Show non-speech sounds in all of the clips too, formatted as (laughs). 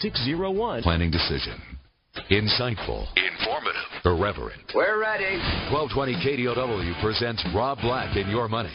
601. Planning decision. Insightful. Informative. Irreverent. We're ready. 1220 KDOW presents Rob Black in Your Money.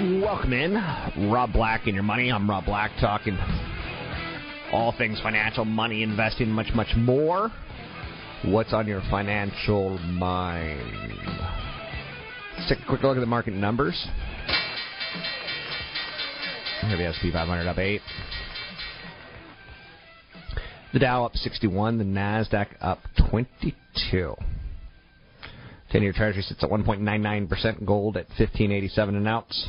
Welcome in, Rob Black and your money. I'm Rob Black, talking all things financial, money, investing, much, much more. What's on your financial mind? Let's take a quick look at the market numbers. Here the SP 500 up eight. The Dow up 61. The Nasdaq up 22. 10-year Treasury sits at 1.99%. Gold at 15.87 an ounce.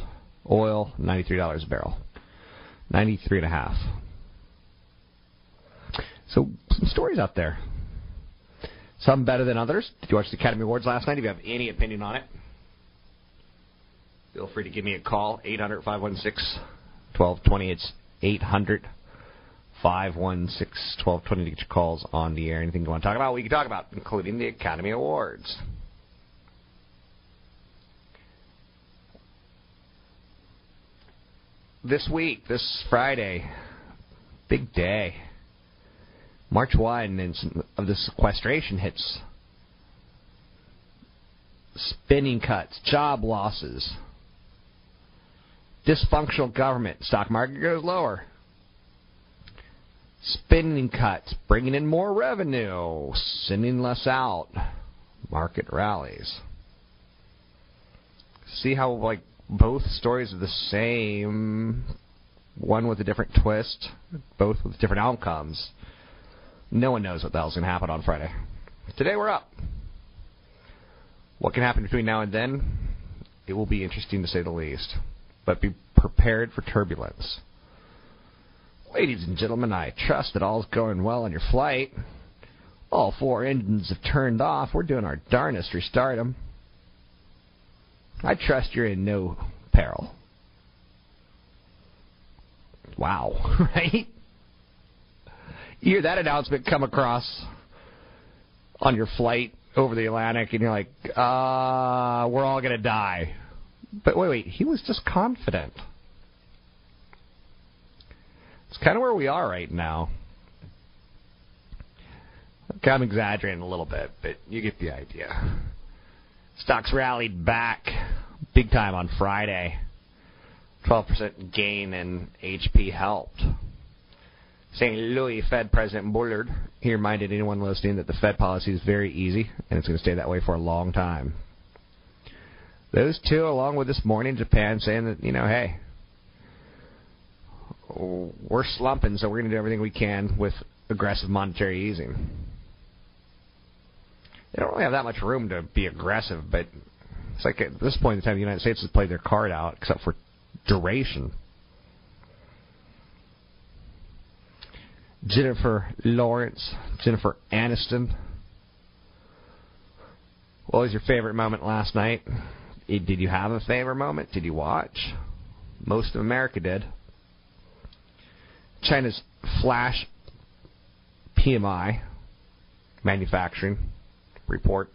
Oil, $93 a barrel. 93 and a half. So, some stories out there. Some better than others. Did you watch the Academy Awards last night? If you have any opinion on it, feel free to give me a call. 800 516 1220. It's 800 516 1220 to get your calls on the air. Anything you want to talk about, we can talk about, including the Academy Awards. This week, this Friday, big day. March 1 of the sequestration hits. Spending cuts, job losses, dysfunctional government, stock market goes lower. Spending cuts, bringing in more revenue, sending less out, market rallies. See how like both stories are the same, one with a different twist, both with different outcomes. No one knows what the hell's going to happen on Friday. Today we're up. What can happen between now and then? It will be interesting to say the least. But be prepared for turbulence. Ladies and gentlemen, I trust that all's going well on your flight. All four engines have turned off. We're doing our darnest to restart them. I trust you're in no peril. Wow, (laughs) right? You hear that announcement come across on your flight over the Atlantic, and you're like, uh, we're all going to die. But wait, wait, he was just confident. It's kind of where we are right now. Okay, I'm exaggerating a little bit, but you get the idea. Stocks rallied back big time on Friday. 12% gain in HP helped. St. Louis Fed President Bullard, he reminded anyone listening that the Fed policy is very easy and it's going to stay that way for a long time. Those two, along with this morning, Japan saying that, you know, hey, we're slumping, so we're going to do everything we can with aggressive monetary easing. They don't really have that much room to be aggressive, but it's like at this point in time, the United States has played their card out, except for duration. Jennifer Lawrence, Jennifer Aniston. What was your favorite moment last night? Eh, did you have a favorite moment? Did you watch? Most of America did. China's flash PMI manufacturing report.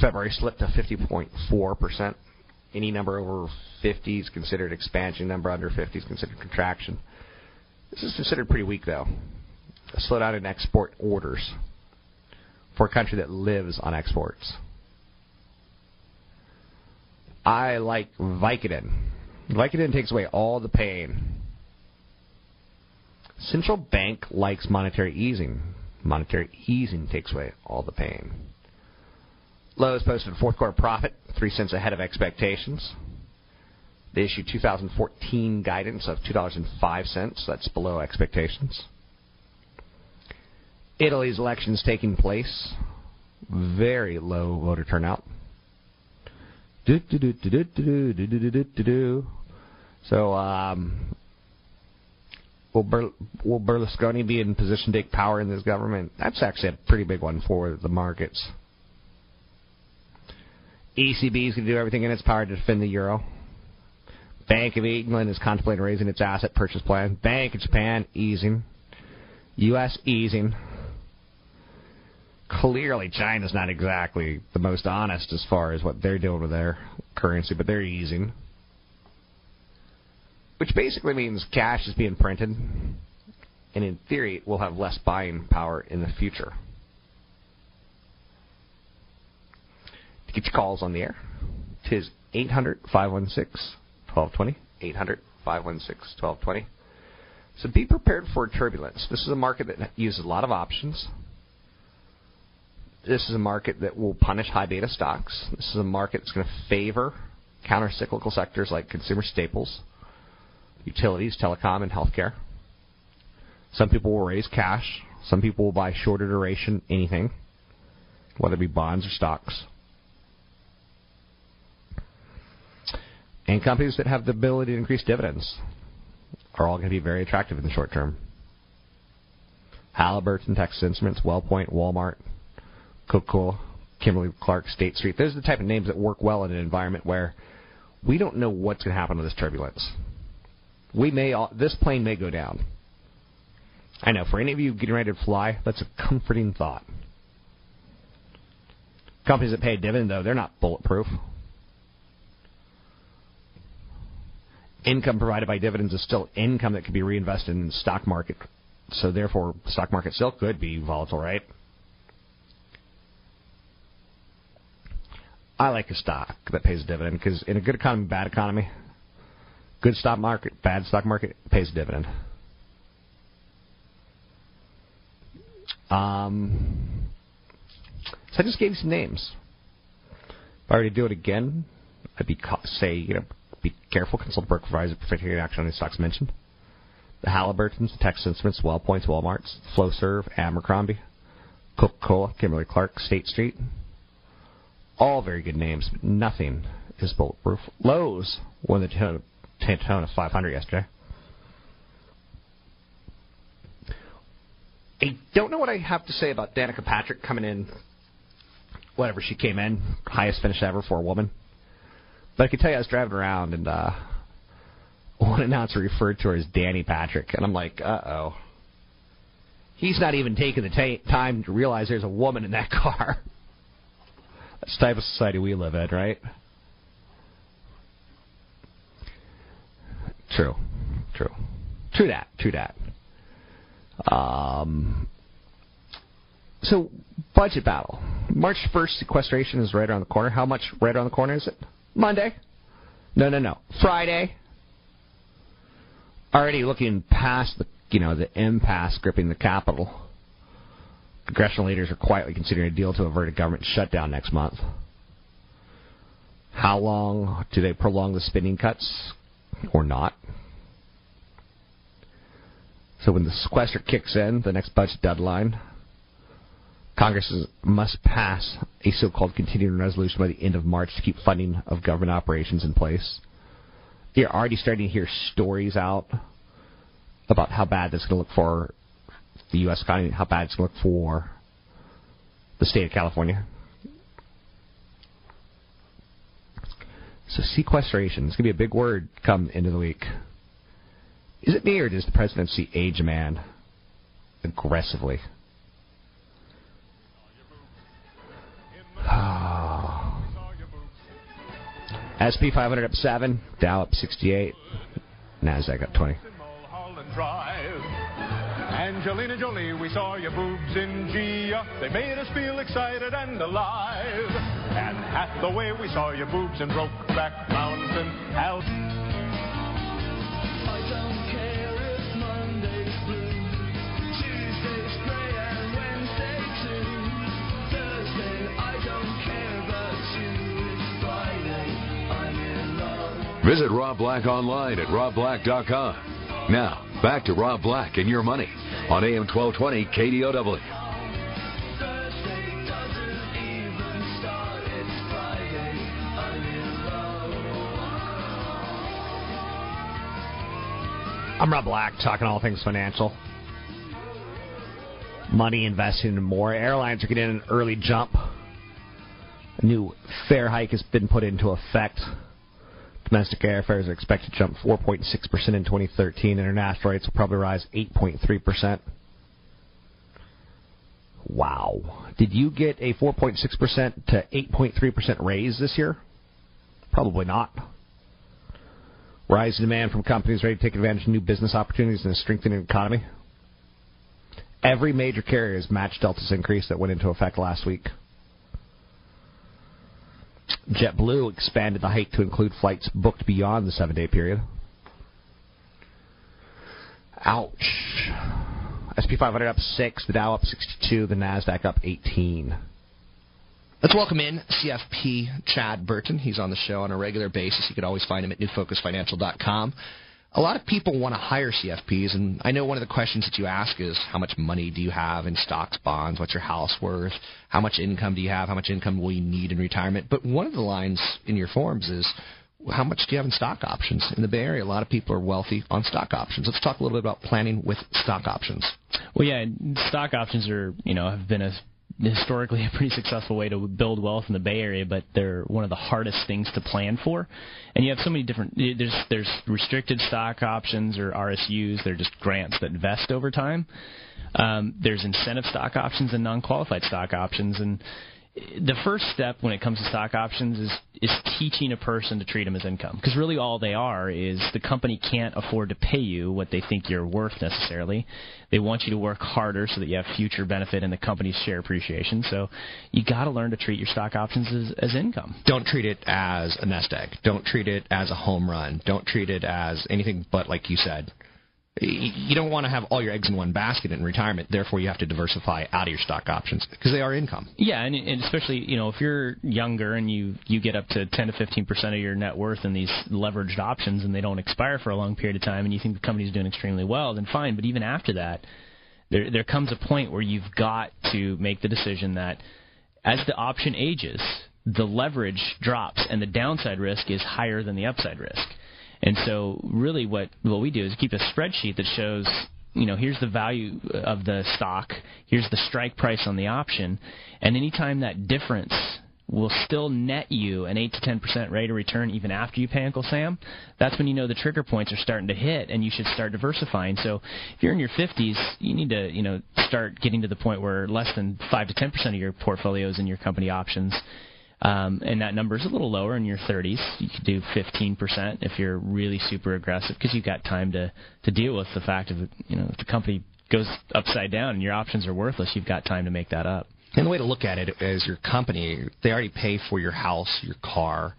February slipped to 50.4%. Any number over 50 is considered expansion. Number under 50 is considered contraction. This is considered pretty weak, though. A slowdown in export orders for a country that lives on exports. I like Vicodin. Vicodin takes away all the pain. Central bank likes monetary easing. Monetary easing takes away all the pain. Lowe's posted a fourth quarter profit, three cents ahead of expectations. They issued 2014 guidance of $2.05. That's below expectations. Italy's elections taking place. Very low voter turnout. So, um, will, Ber- will Berlusconi be in position to take power in this government? That's actually a pretty big one for the markets. ECB is going to do everything in its power to defend the euro. Bank of England is contemplating raising its asset purchase plan. Bank of Japan easing. U.S. easing. Clearly, China's not exactly the most honest as far as what they're doing with their currency, but they're easing. Which basically means cash is being printed, and in theory, we'll have less buying power in the future. To get your calls on the air, tis 800 516 1220. 800 516 1220. So be prepared for turbulence. This is a market that uses a lot of options. This is a market that will punish high beta stocks. This is a market that's going to favor counter cyclical sectors like consumer staples, utilities, telecom, and healthcare. Some people will raise cash. Some people will buy shorter duration anything, whether it be bonds or stocks. And companies that have the ability to increase dividends are all going to be very attractive in the short term. Halliburton, Texas Instruments, WellPoint, Walmart, Coca-Cola, Kimberly Clark, State Street. Those are the type of names that work well in an environment where we don't know what's going to happen with this turbulence. We may all, this plane may go down. I know for any of you getting ready to fly, that's a comforting thought. Companies that pay a dividend, though, they're not bulletproof. Income provided by dividends is still income that can be reinvested in the stock market. So therefore, stock market still could be volatile, right? I like a stock that pays a dividend because in a good economy, bad economy, good stock market, bad stock market pays a dividend. Um, so I just gave you some names. If I were to do it again, I'd be say you know be careful. Consult a broker advisor for taking action on the stocks mentioned. The Halliburtons, the Texas Instruments, WellPoints, Walmarts, Flowserve, Abercrombie, Coca-Cola, Kimberly Clark, State Street, all very good names, but nothing is bulletproof. Lowe's won the Daytona 500 yesterday. I don't know what I have to say about Danica Patrick coming in, whatever she came in, highest finish ever for a woman. But I can tell you, I was driving around and uh, one announcer referred to her as Danny Patrick, and I'm like, uh oh. He's not even taking the t- time to realize there's a woman in that (laughs) car. That's the type of society we live in, right? True. True. True that. True that. Um, so, budget battle. March 1st, sequestration is right around the corner. How much right around the corner is it? Monday. No, no, no. Friday. Already looking past the, you know, the impasse gripping the Capitol. Congressional leaders are quietly considering a deal to avert a government shutdown next month. How long do they prolong the spending cuts or not? So when the sequester kicks in, the next budget deadline, Congress must pass a so-called continuing resolution by the end of March to keep funding of government operations in place. You're already starting to hear stories out about how bad this is going to look for the U.S. economy, how bad it's going to look for the state of California. So sequestration is going to be a big word come into the week. Is it me or does the presidency age a man aggressively? (sighs) SP 500 up 7, Dow up 68, NASDAQ up 20. Angelina Jolie, we saw your boobs in Gia. They made us feel excited and alive. Anne Hathaway, we saw your boobs in Brokeback Mountain. Al- I don't care if Monday's blue, Tuesday's grey and Wednesday too. Thursday I don't care about you. It's Friday, I'm in love. Visit Rob Black online at robblack.com. Now, back to Rob Black and your money on AM 1220 KDOW. I'm Rob Black, talking all things financial. Money, investing, and more. Airlines are getting an early jump. A new fare hike has been put into effect. Domestic airfares are expected to jump 4.6% in 2013. International rates will probably rise 8.3%. Wow. Did you get a 4.6% to 8.3% raise this year? Probably not. Rise in demand from companies ready to take advantage of new business opportunities and a strengthening economy. Every major carrier has matched Delta's increase that went into effect last week. JetBlue expanded the hike to include flights booked beyond the seven day period. Ouch. SP 500 up 6, the Dow up 62, the NASDAQ up 18. Let's welcome in CFP Chad Burton. He's on the show on a regular basis. You could always find him at newfocusfinancial.com. A lot of people want to hire CFPs, and I know one of the questions that you ask is how much money do you have in stocks, bonds, what's your house worth, how much income do you have, how much income will you need in retirement. But one of the lines in your forms is how much do you have in stock options? In the Bay Area, a lot of people are wealthy on stock options. Let's talk a little bit about planning with stock options. Well, yeah, stock options are you know have been a historically a pretty successful way to build wealth in the Bay Area, but they're one of the hardest things to plan for. And you have so many different. There's there's restricted stock options or RSUs. They're just grants that vest over time. Um, there's incentive stock options and non-qualified stock options, and the first step when it comes to stock options is is teaching a person to treat them as income because really all they are is the company can't afford to pay you what they think you're worth necessarily they want you to work harder so that you have future benefit in the company's share appreciation so you got to learn to treat your stock options as, as income Don't treat it as a nest egg. Don't treat it as a home run. Don't treat it as anything but, like you said, you don't want to have all your eggs in one basket in retirement. Therefore, you have to diversify out of your stock options because they are income. Yeah, and, and especially you know if you're younger and you you get up to 10 to 15 percent of your net worth in these leveraged options and they don't expire for a long period of time and you think the company's doing extremely well, then fine. But even after that, there there comes a point where you've got to make the decision that as the option ages, the leverage drops and the downside risk is higher than the upside risk. And so, really, what what we do is keep a spreadsheet that shows, you know, here's the value of the stock, here's the strike price on the option, and anytime that difference will still net you an 8 to 10 percent rate of return even after you pay Uncle Sam, that's when you know the trigger points are starting to hit and you should start diversifying. So if you're in your 50s, you need to, you know, start getting to the point where less than 5 to 10 percent of your portfolio is in your company options. Um, and that number is a little lower in your 30s. You could do 15% if you're really super aggressive because you've got time to, to deal with the fact of, you know, if the company goes upside down and your options are worthless, you've got time to make that up. And the way to look at it is your company, they already pay for your house, your car.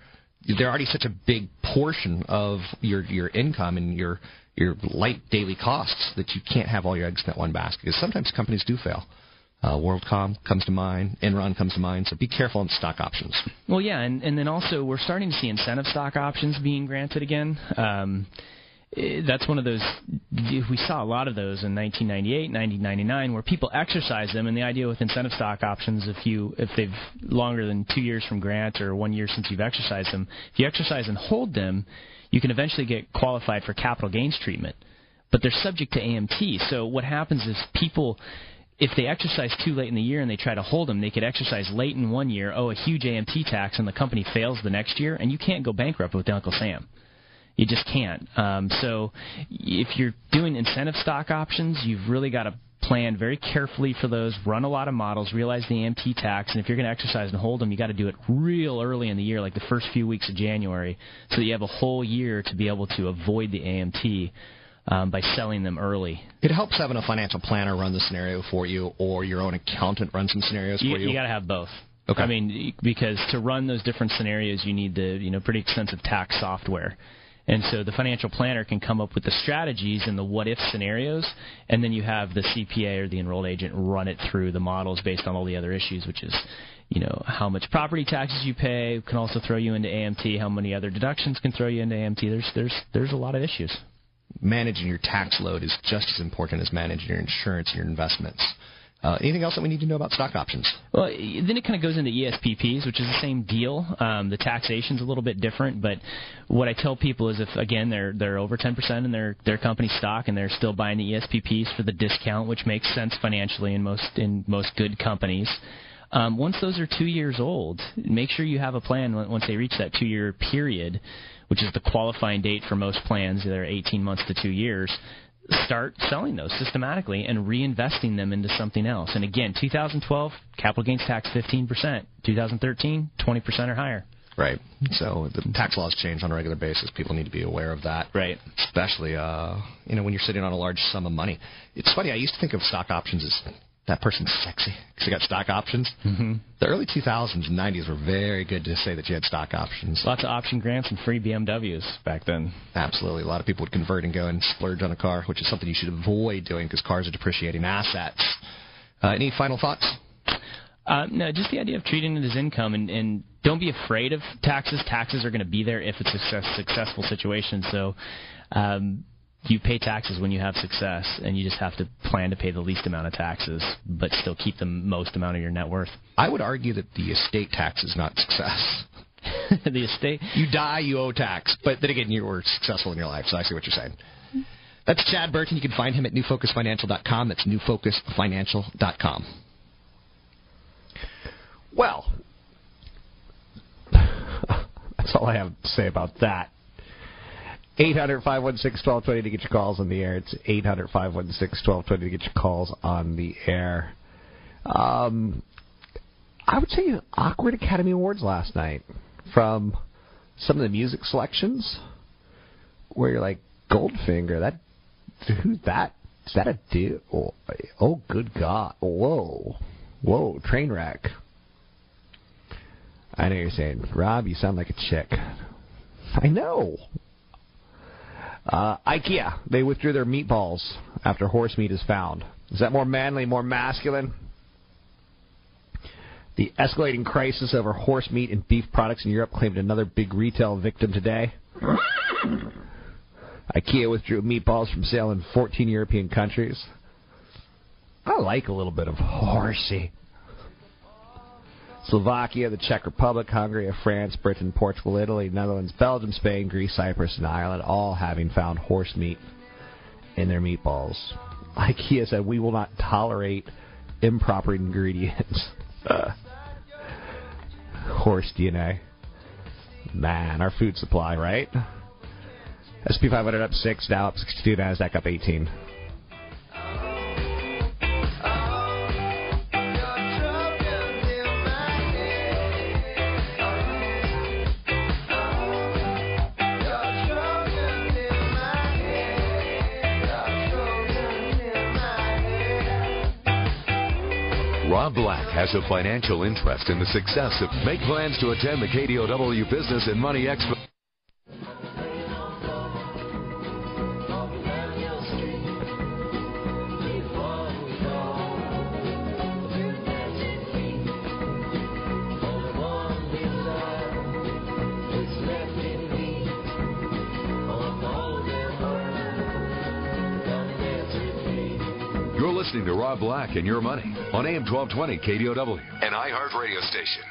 They're already such a big portion of your your income and your your light daily costs that you can't have all your eggs in that one basket. Because sometimes companies do fail. Uh, WorldCom comes to mind, Enron comes to mind. So be careful on stock options. Well, yeah, and, and then also we're starting to see incentive stock options being granted again. Um, eh, that's one of those we saw a lot of those in 1998 1999 where people exercise them and the idea with incentive stock options if you if they've longer than two years from grant or one year since you've exercised them if you exercise and hold them you can eventually get qualified for capital gains treatment but they're subject to amt so what happens is people if they exercise too late in the year and they try to hold them, they could exercise late in one year, owe a huge AMT tax, and the company fails the next year, and you can't go bankrupt with Uncle Sam. You just can't. Um, so if you're doing incentive stock options, you've really got to plan very carefully for those, run a lot of models, realize the AMT tax, and if you're going to exercise and hold them, you got to do it real early in the year, like the first few weeks of January, so that you have a whole year to be able to avoid the AMT. Um, by selling them early. It helps having a financial planner run the scenario for you, or your own accountant run some scenarios You, for you. you got to have both. Okay. I mean, because to run those different scenarios, you need the you know pretty extensive tax software. And so the financial planner can come up with the strategies and the what if scenarios, and then you have the CPA or the enrolled agent run it through the models based on all the other issues, which is, you know, how much property taxes you pay can also throw you into AMT, how many other deductions can throw you into AMT. There's there's there's a lot of issues. Managing your tax load is just as important as managing your insurance and your investments. Uh, anything else that we need to know about stock options? Well, then it kind of goes into ESPPs, which is the same deal. Um, the taxation's a little bit different, but what I tell people is if again they're they're over 10% in their their company stock and they're still buying the ESPPs for the discount, which makes sense financially in most in most good companies. Um, once those are two years old, make sure you have a plan once they reach that two year period, which is the qualifying date for most plans. They're 18 months to two years start selling those systematically and reinvesting them into something else. And again, 2012 capital gains tax 15%, 2013 20% or higher. Right. So the tax laws change on a regular basis. People need to be aware of that. Right. Especially, uh, you know, when you're sitting on a large sum of money. It's funny. I used to think of stock options as that person's sexy because they got stock options. Mm-hmm. The early 2000s and 90s were very good to say that you had stock options. Lots of option grants and free BMWs back then. Absolutely. A lot of people would convert and go and splurge on a car, which is something you should avoid doing because cars are depreciating assets. Uh, any final thoughts? Uh, no, just the idea of treating it as income and, and don't be afraid of taxes. Taxes are going to be there if it's a success, successful situation. So um, you pay taxes when you have success, and you just have to plan to pay the least amount of taxes, but still keep the most amount of your net worth. I would argue that the estate tax is not success. (laughs) the estate. You die, you owe tax. But then again, you were successful in your life, so I see what you're saying. That's Chad Burton. You can find him at newfocusfinancial.com. That's newfocusfinancial.com. Well, (laughs) that's all I have to say about that. 800 516 1220 to get your calls on the air. It's 800 516 1220 to get your calls on the air. Um, I would say awkward Academy Awards last night from some of the music selections where you're like, Goldfinger, that, who's that? Is that a dude? Oh, oh good God. Whoa. Whoa, train wreck. I know you're saying, Rob, you sound like a chick. I know. Uh, IKEA, they withdrew their meatballs after horse meat is found. Is that more manly, more masculine? The escalating crisis over horse meat and beef products in Europe claimed another big retail victim today. IKEA withdrew meatballs from sale in 14 European countries. I like a little bit of horsey. Slovakia, the Czech Republic, Hungary, France, Britain, Portugal, Italy, Netherlands, Belgium, Spain, Greece, Cyprus, and Ireland, all having found horse meat in their meatballs. (laughs) IKEA said we will not tolerate improper ingredients. (laughs) horse DNA. Man, our food supply, right? SP 500 up 6, Dow up 62, NASDAQ up 18. Rob Black has a financial interest in the success of Make plans to attend the KDOW Business and Money Expo. You're listening to Rob Black and Your Money on AM 1220 KDOW, an iHeart radio station.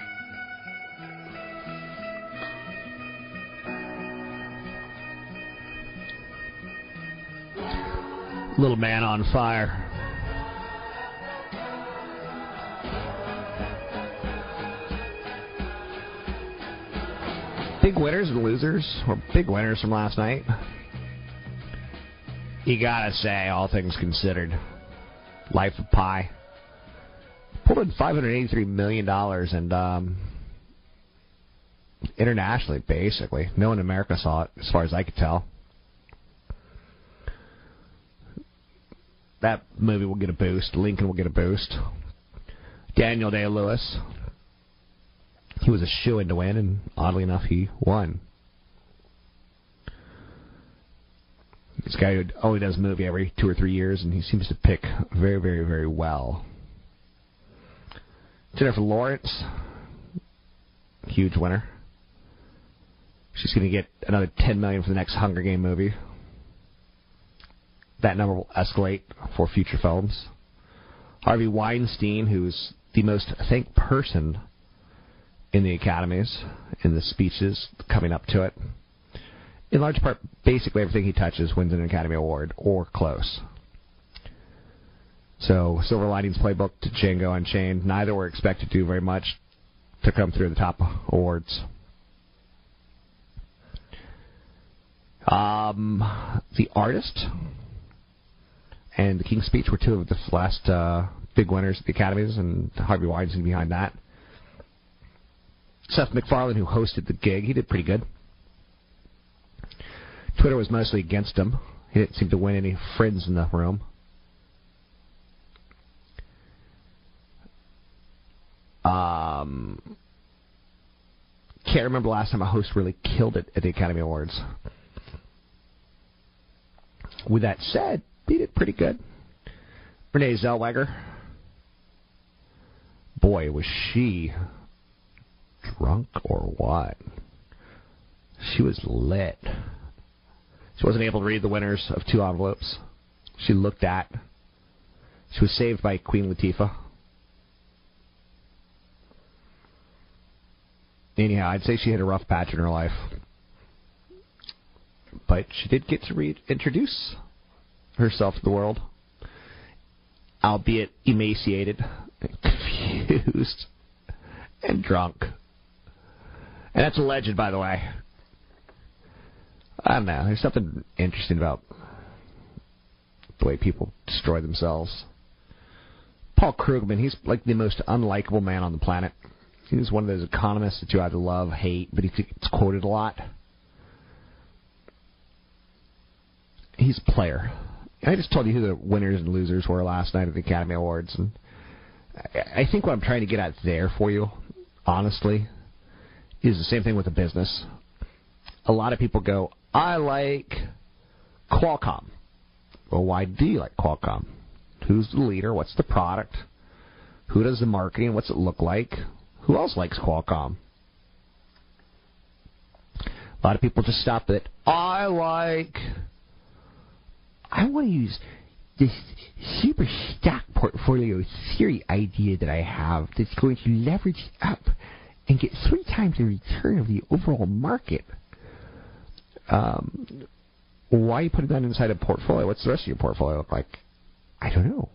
Little man on fire. Big winners and losers, or big winners from last night. You gotta say, all things considered, Life of Pi in 583 million dollars, and um, internationally, basically, no one in America saw it, as far as I could tell. that movie will get a boost. Lincoln will get a boost. Daniel Day Lewis. He was a shoe in to win, and oddly enough, he won. This guy who only does a movie every two or three years, and he seems to pick very, very, very well. Jennifer Lawrence, huge winner. She's going to get another ten million for the next Hunger Game movie. That number will escalate for future films. Harvey Weinstein, who's the most think person in the academies, in the speeches coming up to it. In large part, basically everything he touches wins an Academy Award or close. So, Silver Linings Playbook to Django Unchained, neither were expected to do very much to come through the top awards. Um, the Artist and The King's Speech were two of the last uh, big winners at the Academies, and Harvey Weinstein behind that. Seth MacFarlane, who hosted the gig, he did pretty good. Twitter was mostly against him. He didn't seem to win any friends in the room. Um, can't remember last time a host really killed it at the Academy Awards. With that said, he did pretty good. Renee Zellweger. Boy, was she drunk or what? She was lit. She wasn't able to read the winners of two envelopes. She looked at. She was saved by Queen Latifah. Anyhow, I'd say she had a rough patch in her life. But she did get to reintroduce herself to the world, albeit emaciated, (laughs) confused, and drunk. And that's a legend, by the way. I don't know. There's something interesting about the way people destroy themselves. Paul Krugman, he's like the most unlikable man on the planet. He's one of those economists that you either love, hate, but he gets quoted a lot. He's a player. I just told you who the winners and losers were last night at the Academy Awards, and I think what I'm trying to get at there for you, honestly, is the same thing with the business. A lot of people go, I like Qualcomm. Well, why do you like Qualcomm? Who's the leader? What's the product? Who does the marketing? What's it look like? Who else likes Qualcomm? A lot of people just stop at, I like, I want to use this super stock portfolio theory idea that I have that's going to leverage up and get three times the return of the overall market. Um, why are you putting that inside a portfolio? What's the rest of your portfolio look like? I don't know.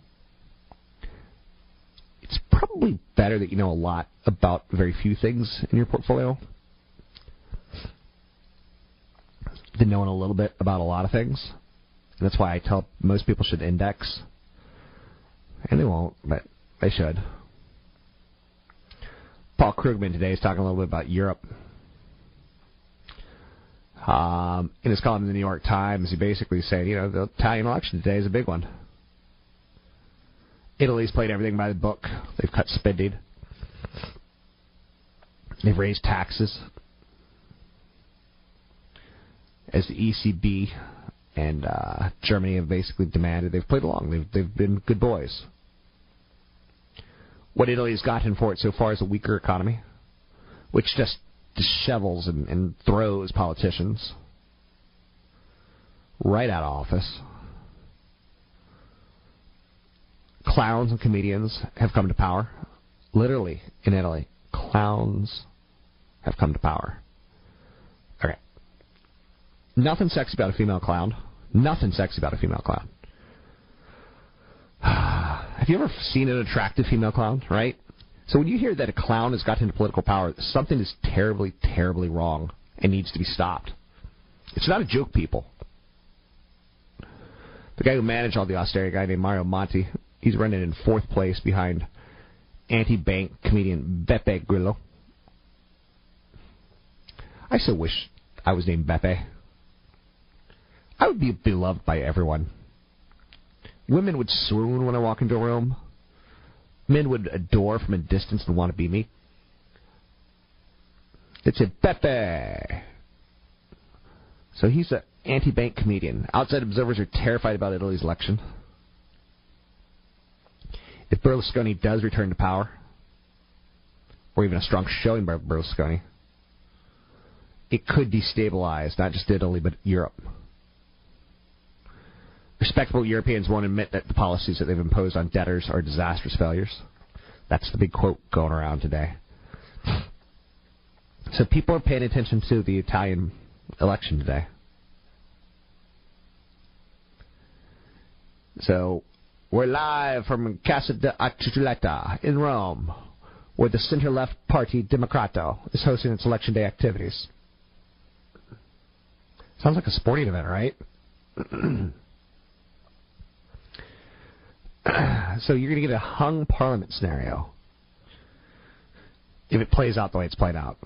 Probably better that you know a lot about very few things in your portfolio than knowing a little bit about a lot of things. And that's why I tell most people should index. And they won't, but they should. Paul Krugman today is talking a little bit about Europe. Um, in his column in the New York Times, he basically said, you know, the Italian election today is a big one. Italy's played everything by the book. They've cut spending. They've raised taxes. As the ECB and uh, Germany have basically demanded, they've played along. They've they've been good boys. What Italy's gotten for it so far is a weaker economy, which just dishevels and, and throws politicians right out of office. Clowns and comedians have come to power. Literally, in Italy, clowns have come to power. Okay. Nothing sexy about a female clown. Nothing sexy about a female clown. (sighs) Have you ever seen an attractive female clown, right? So when you hear that a clown has gotten into political power, something is terribly, terribly wrong and needs to be stopped. It's not a joke, people. The guy who managed all the austerity, a guy named Mario Monti, he's running in fourth place behind anti-bank comedian Beppe Grillo. I so wish I was named Beppe. I would be beloved by everyone. women would swoon when I walk into a room. Men would adore from a distance and want to be me. It's a Pepe. So he's an anti-bank comedian. Outside observers are terrified about Italy's election. If Berlusconi does return to power, or even a strong showing by Berlusconi, it could destabilize not just Italy but Europe. Respectable Europeans won't admit that the policies that they've imposed on debtors are disastrous failures. That's the big quote going around today. So people are paying attention to the Italian election today. So we're live from Casa de Accioletta in Rome, where the center-left party Democrato is hosting its election day activities. Sounds like a sporting event, right? (clears throat) so you're going to get a hung parliament scenario if it plays out the way it's played out.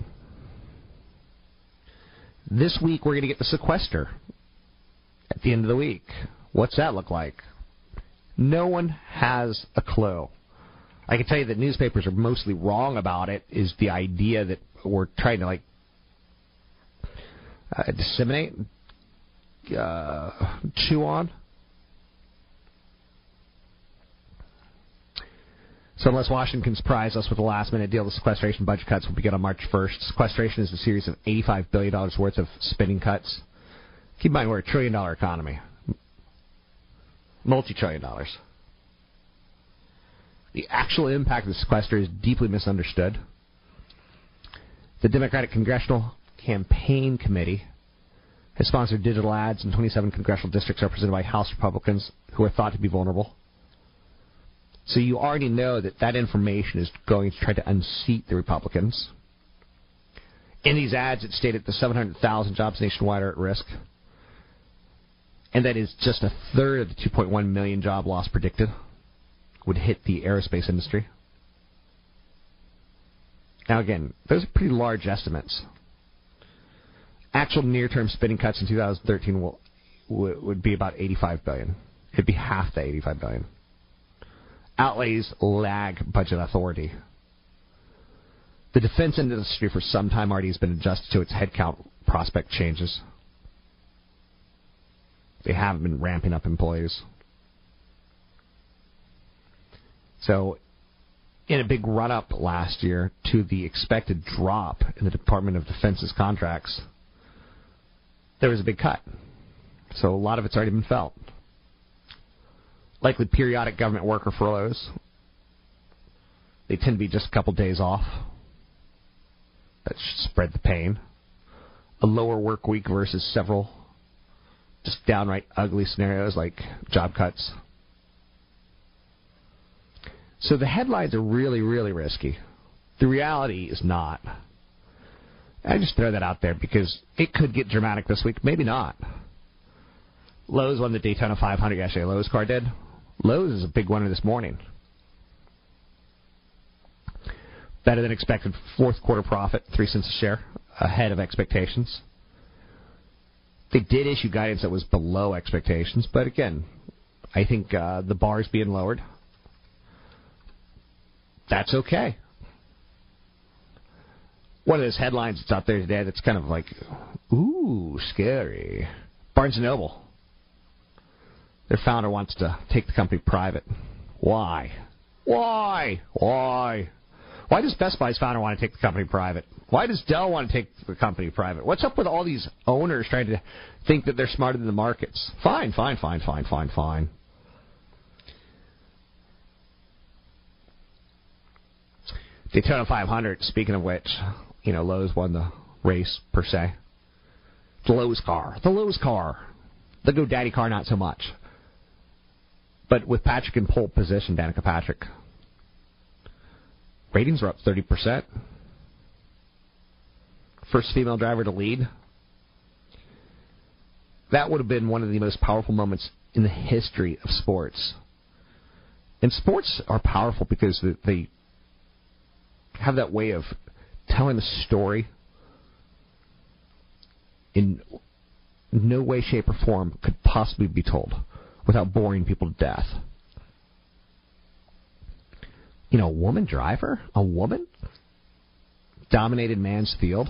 This week we're going to get the sequester at the end of the week. What's that look like? No one has a clue. I can tell you that newspapers are mostly wrong about it. Is the idea that we're trying to like uh, disseminate, uh, chew on. So unless Washington can surprise us with a last-minute deal, the sequestration budget cuts will begin on March 1st. Sequestration is a series of $85 billion worth of spending cuts. Keep in mind, we're a trillion-dollar economy. Multi-trillion dollars. The actual impact of the sequester is deeply misunderstood. The Democratic Congressional Campaign Committee has sponsored digital ads in 27 congressional districts represented by House Republicans who are thought to be vulnerable. So you already know that that information is going to try to unseat the Republicans. In these ads, it stated the 700,000 jobs nationwide are at risk. And that is just a third of the 2.1 million job loss predicted would hit the aerospace industry. Now, again, those are pretty large estimates. Actual near-term spending cuts in 2013 will would be about 85 billion. It'd be half the 85 billion. Outlays lag budget authority. The defense industry for some time already has been adjusted to its headcount prospect changes. They haven't been ramping up employees. So, in a big run up last year to the expected drop in the Department of Defense's contracts, there was a big cut. So, a lot of it's already been felt. Likely periodic government worker furloughs. They tend to be just a couple days off. That should spread the pain. A lower work week versus several just downright ugly scenarios like job cuts. So the headlines are really, really risky. The reality is not. I just throw that out there because it could get dramatic this week. Maybe not. Lowe's won the Daytona 500 yesterday. Lowe's car did. Lowe's is a big winner this morning. Better than expected fourth quarter profit, three cents a share, ahead of expectations. They did issue guidance that was below expectations, but again, I think uh, the bar is being lowered. That's okay. One of those headlines that's out there today that's kind of like, ooh, scary. Barnes & Noble. Their founder wants to take the company private. Why? Why? Why? Why does Best Buy's founder want to take the company private? Why does Dell want to take the company private? What's up with all these owners trying to think that they're smarter than the markets? Fine, fine, fine, fine, fine, fine. Daytona 500, speaking of which, you know, Lowe's won the race, per se. The Lowe's car. The Lowe's car. The GoDaddy car, not so much. But with Patrick in pole position, Danica Patrick, ratings are up 30%. First female driver to lead. That would have been one of the most powerful moments in the history of sports. And sports are powerful because they have that way of telling a story in no way, shape, or form could possibly be told. without boring people to death. You know, a woman driver? A woman? Dominated man's field?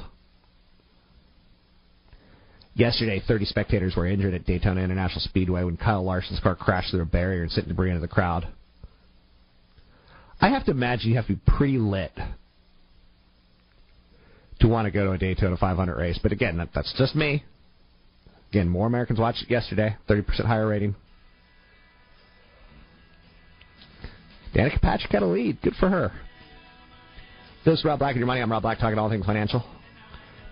Yesterday, 30 spectators were injured at Daytona International Speedway when Kyle Larson's car crashed through a barrier and sent debris into the crowd. I have to imagine you have to be pretty lit to want to go to a Daytona 500 race. But again, that, that's just me. Again, more Americans watched it yesterday, 30% higher rating. Danica Patrick had a lead. Good for her. This is Rob Black and Your Money. I'm Rob Black, talking all things financial.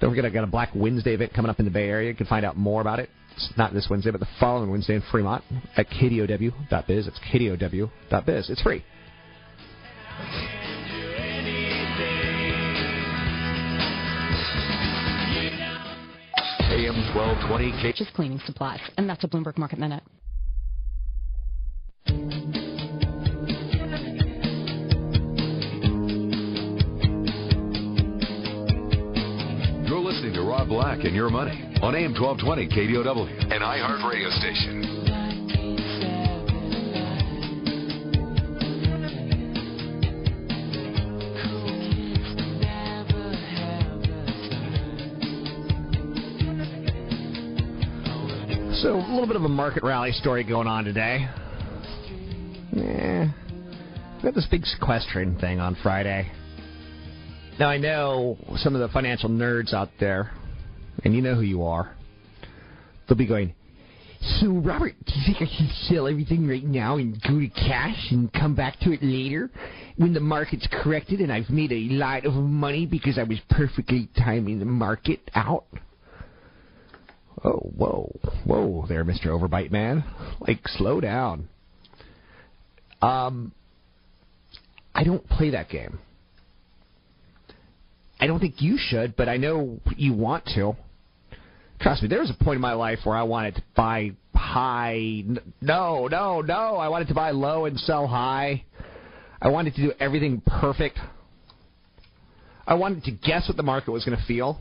Don't forget, I've got a Black Wednesday event coming up in the Bay Area. You can find out more about it. It's not this Wednesday, but the following Wednesday in Fremont at kdow.biz. It's kdow.biz. It's free. AM 1220 K. Just cleaning supplies, and that's a Bloomberg Market Minute. Listening to Rob Black and Your Money on AM 1220 KDOW, an iHeart radio station. So, a little bit of a market rally story going on today. Yeah. We got this big sequestration thing on Friday. Now, I know some of the financial nerds out there, and you know who you are. They'll be going, So, Robert, do you think I should sell everything right now and go to cash and come back to it later when the market's corrected and I've made a lot of money because I was perfectly timing the market out? Oh, whoa, whoa there, Mr. Overbite Man. Like, slow down. Um, I don't play that game. I don't think you should, but I know you want to. Trust me, there was a point in my life where I wanted to buy high. No, no, no. I wanted to buy low and sell high. I wanted to do everything perfect. I wanted to guess what the market was going to feel.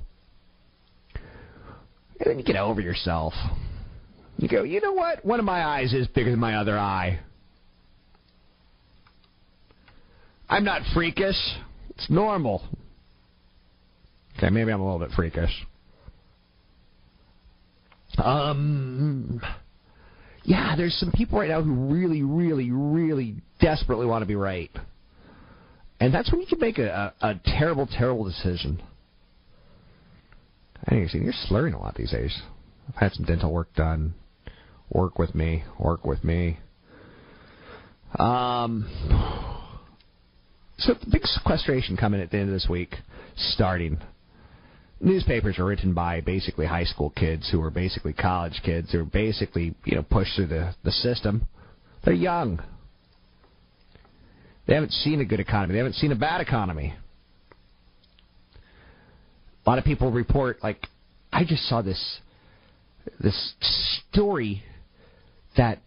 And then you get over yourself. You go, you know what? One of my eyes is bigger than my other eye. I'm not freakish. It's normal. Okay, maybe I'm a little bit freakish. Um, yeah, there's some people right now who really, really, really desperately want to be right. And that's when you can make a, a, a terrible, terrible decision. I think you're slurring a lot these days. I've had some dental work done. Work with me. Work with me. Um, so the big sequestration coming at the end of this week, starting. Newspapers are written by basically high school kids who are basically college kids who are basically you know pushed through the the system. They're young. They haven't seen a good economy. They haven't seen a bad economy. A lot of people report like I just saw this this story that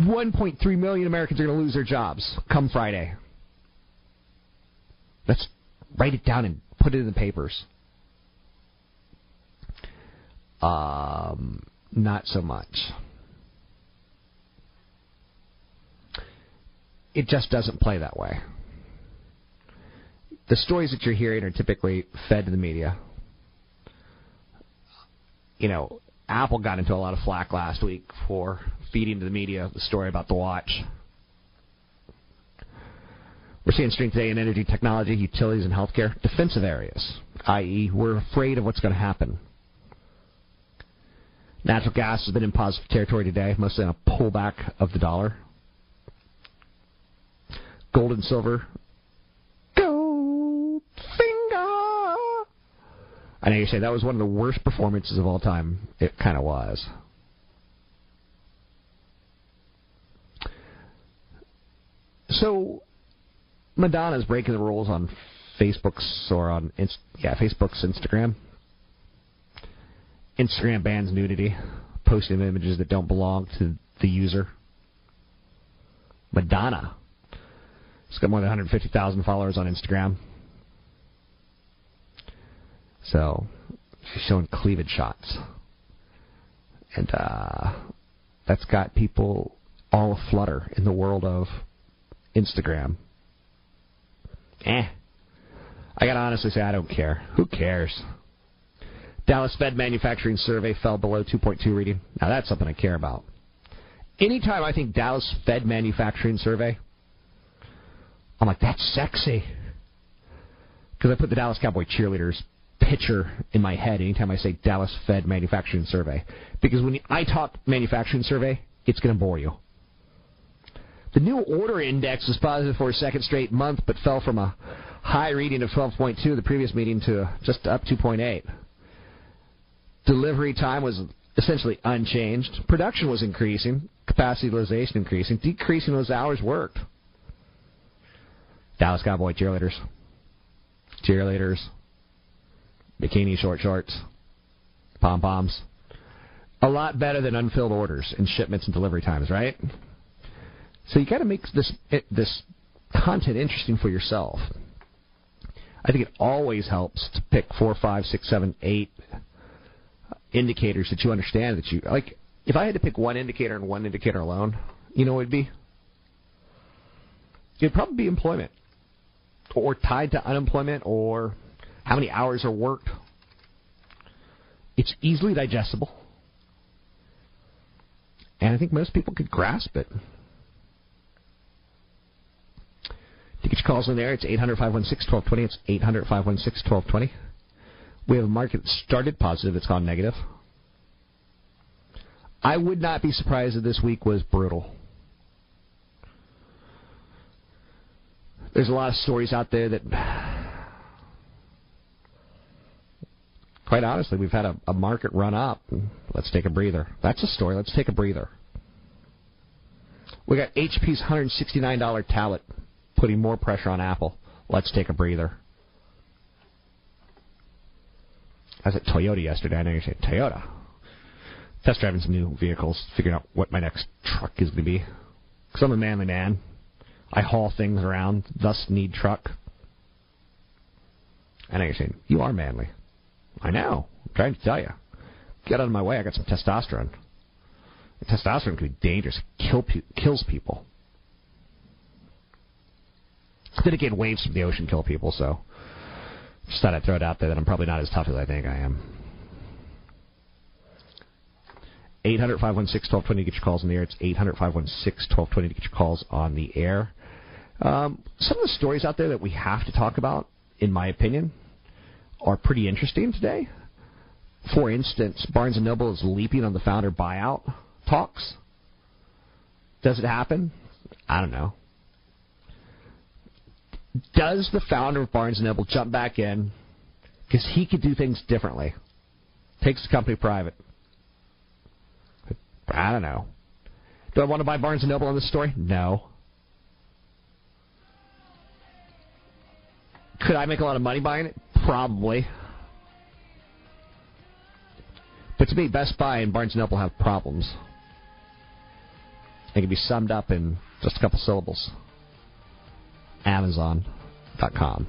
1.3 million Americans are going to lose their jobs come Friday. Let's write it down and put it in the papers. Um, not so much. It just doesn't play that way. The stories that you're hearing are typically fed to the media. You know, Apple got into a lot of flack last week for feeding to the media the story about the watch. We're seeing strength today in energy technology, utilities, and healthcare, defensive areas, i.e., we're afraid of what's going to happen. Natural gas has been in positive territory today, mostly on a pullback of the dollar. Gold and silver. Gold finger. I know you say that was one of the worst performances of all time. It kind of was. So, Madonna's breaking the rules on Facebook's or on yeah Facebook's Instagram. Instagram bans nudity, posting images that don't belong to the user. Madonna. She's got more than 150,000 followers on Instagram. So, she's showing cleavage shots. And, uh, that's got people all aflutter in the world of Instagram. Eh. I gotta honestly say, I don't care. Who cares? Dallas Fed manufacturing survey fell below 2.2 reading. Now that's something I care about. Anytime I think Dallas Fed manufacturing survey, I'm like, that's sexy. Because I put the Dallas Cowboy cheerleaders picture in my head anytime I say Dallas Fed manufacturing survey. Because when I talk manufacturing survey, it's going to bore you. The new order index was positive for a second straight month, but fell from a high reading of 12.2 the previous meeting to just up 2.8. Delivery time was essentially unchanged. Production was increasing, capacity utilization increasing, decreasing those hours worked. Dallas Cowboy cheerleaders, cheerleaders, bikini short shorts, pom poms. A lot better than unfilled orders and shipments and delivery times, right? So you got to make this this content interesting for yourself. I think it always helps to pick four, five, six, seven, eight indicators that you understand that you like. If I had to pick one indicator and one indicator alone, you know it'd be? It'd probably be employment, or tied to unemployment, or how many hours are worked. It's easily digestible, and I think most people could grasp it. To get your calls in there, it's 800 516 1220. It's 800 516 1220. We have a market that started positive, it's gone negative. I would not be surprised if this week was brutal. There's a lot of stories out there that, quite honestly, we've had a, a market run up. Let's take a breather. That's a story. Let's take a breather. We got HP's $169 tablet putting more pressure on Apple. Let's take a breather. I was at Toyota yesterday. I know you're saying Toyota. Test driving some new vehicles, figuring out what my next truck is going to be. Because I'm a manly man. I haul things around, thus need truck. And I know you're saying, you are manly. I know. I'm trying to tell you. Get out of my way. I got some testosterone. And testosterone can be dangerous. Kill pe- kills people. Then again, waves from the ocean kill people, so just thought I'd throw it out there that I'm probably not as tough as I think I am. 800 516 1220 to get your calls on the air. It's 800 516 1220 to get your calls on the air. Um, some of the stories out there that we have to talk about, in my opinion, are pretty interesting today. For instance, Barnes & Noble is leaping on the founder buyout talks. Does it happen? I don't know. Does the founder of Barnes & Noble jump back in because he could do things differently? Takes the company private. I don't know. Do I want to buy Barnes & Noble on this story? No. Could I make a lot of money buying it? Probably. But to me, Best Buy and Barnes & Noble have problems. They can be summed up in just a couple syllables. Amazon.com.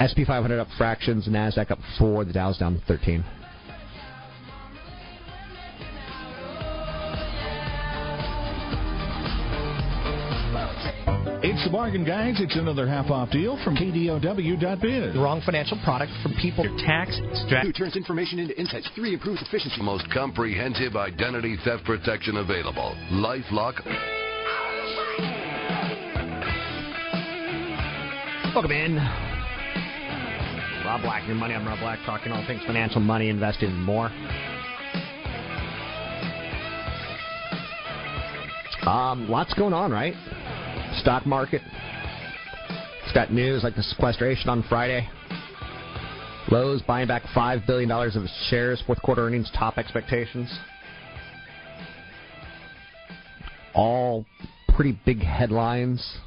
SP 500 up fractions, NASDAQ up 4, the Dow's down 13. It's the Bargain Guys. It's another half off deal from KDOW.biz. The wrong financial product from people. Tax Two turns information into insights. Three improves efficiency. Most comprehensive identity theft protection available. LifeLock. Welcome in. Rob Black, your money. I'm Rob Black, talking all things financial, money, investing, and more. Um, lots going on, right? Stock market. It's got news like the sequestration on Friday. Lowe's buying back $5 billion of its shares. Fourth quarter earnings top expectations. All pretty big headlines.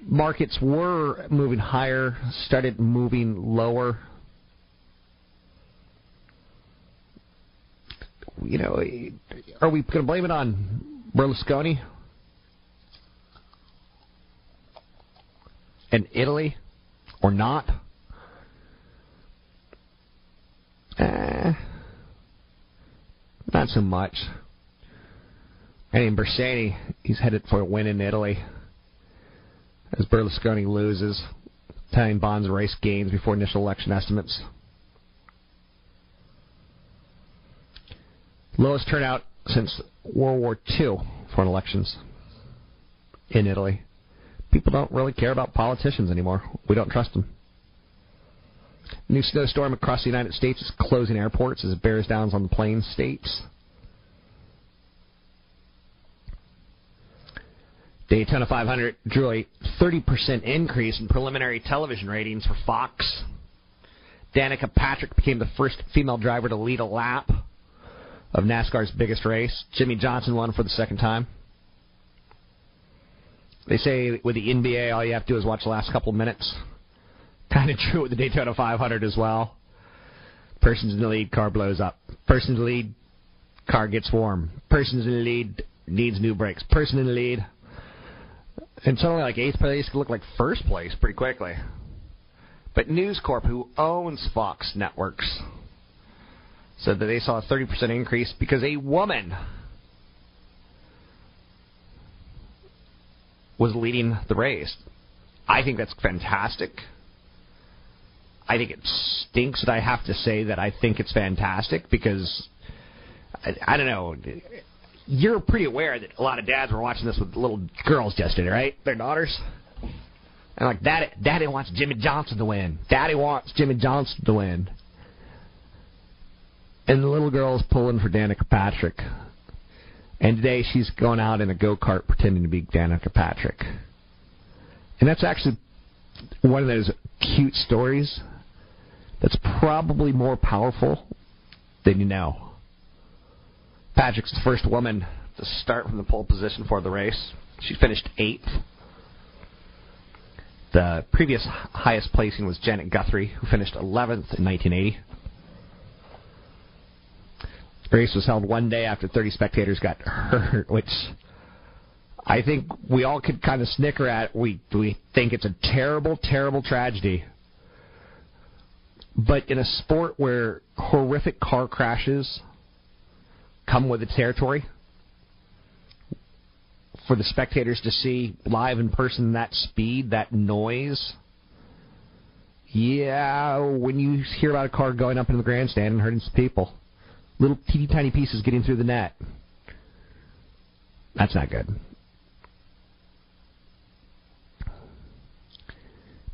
Markets were moving higher, started moving lower. You know, are we going to blame it on Berlusconi and Italy or not? Eh, not so much. And in Bersani, he's headed for a win in Italy as Berlusconi loses. Italian bonds race gains before initial election estimates. Lowest turnout since World War II for elections in Italy. People don't really care about politicians anymore. We don't trust them. New snowstorm across the United States is closing airports as it bears down on the plain states. Daytona 500 drew a 30% increase in preliminary television ratings for Fox. Danica Patrick became the first female driver to lead a lap of NASCAR's biggest race. Jimmie Johnson won for the second time. They say with the NBA, all you have to do is watch the last couple minutes. (laughs) Kind of true with the Daytona 500 as well. Person's in the lead, car blows up. Person's in the lead, car gets warm. Person's in the lead, needs new brakes. Person in the lead, and suddenly like eighth place could look like first place pretty quickly. But News Corp, who owns Fox Networks, said that they saw a 30% increase because a woman was leading the race. I think that's fantastic. I think it stinks that I have to say that I think it's fantastic because I, I don't know. You're pretty aware that a lot of dads were watching this with little girls yesterday, right? Their daughters. And like, Daddy, Daddy wants Jimmie Johnson to win. Daddy wants Jimmie Johnson to win. And the little girl's pulling for Danica Patrick. And today she's going out in a go kart pretending to be Danica Patrick. And that's actually one of those cute stories that's probably more powerful than you know. Patrick's the first woman to start from the pole position for the race. She finished eighth. The previous highest placing was Janet Guthrie, who finished 11th in 1980. The race was held one day after 30 spectators got hurt, which I think we all could kind of snicker at. We we think it's a terrible, terrible tragedy. But in a sport where horrific car crashes come with the territory, for the spectators to see live in person that speed, that noise. Yeah, when you hear about a car going up into the grandstand and hurting some people, little teeny tiny pieces getting through the net. That's not good.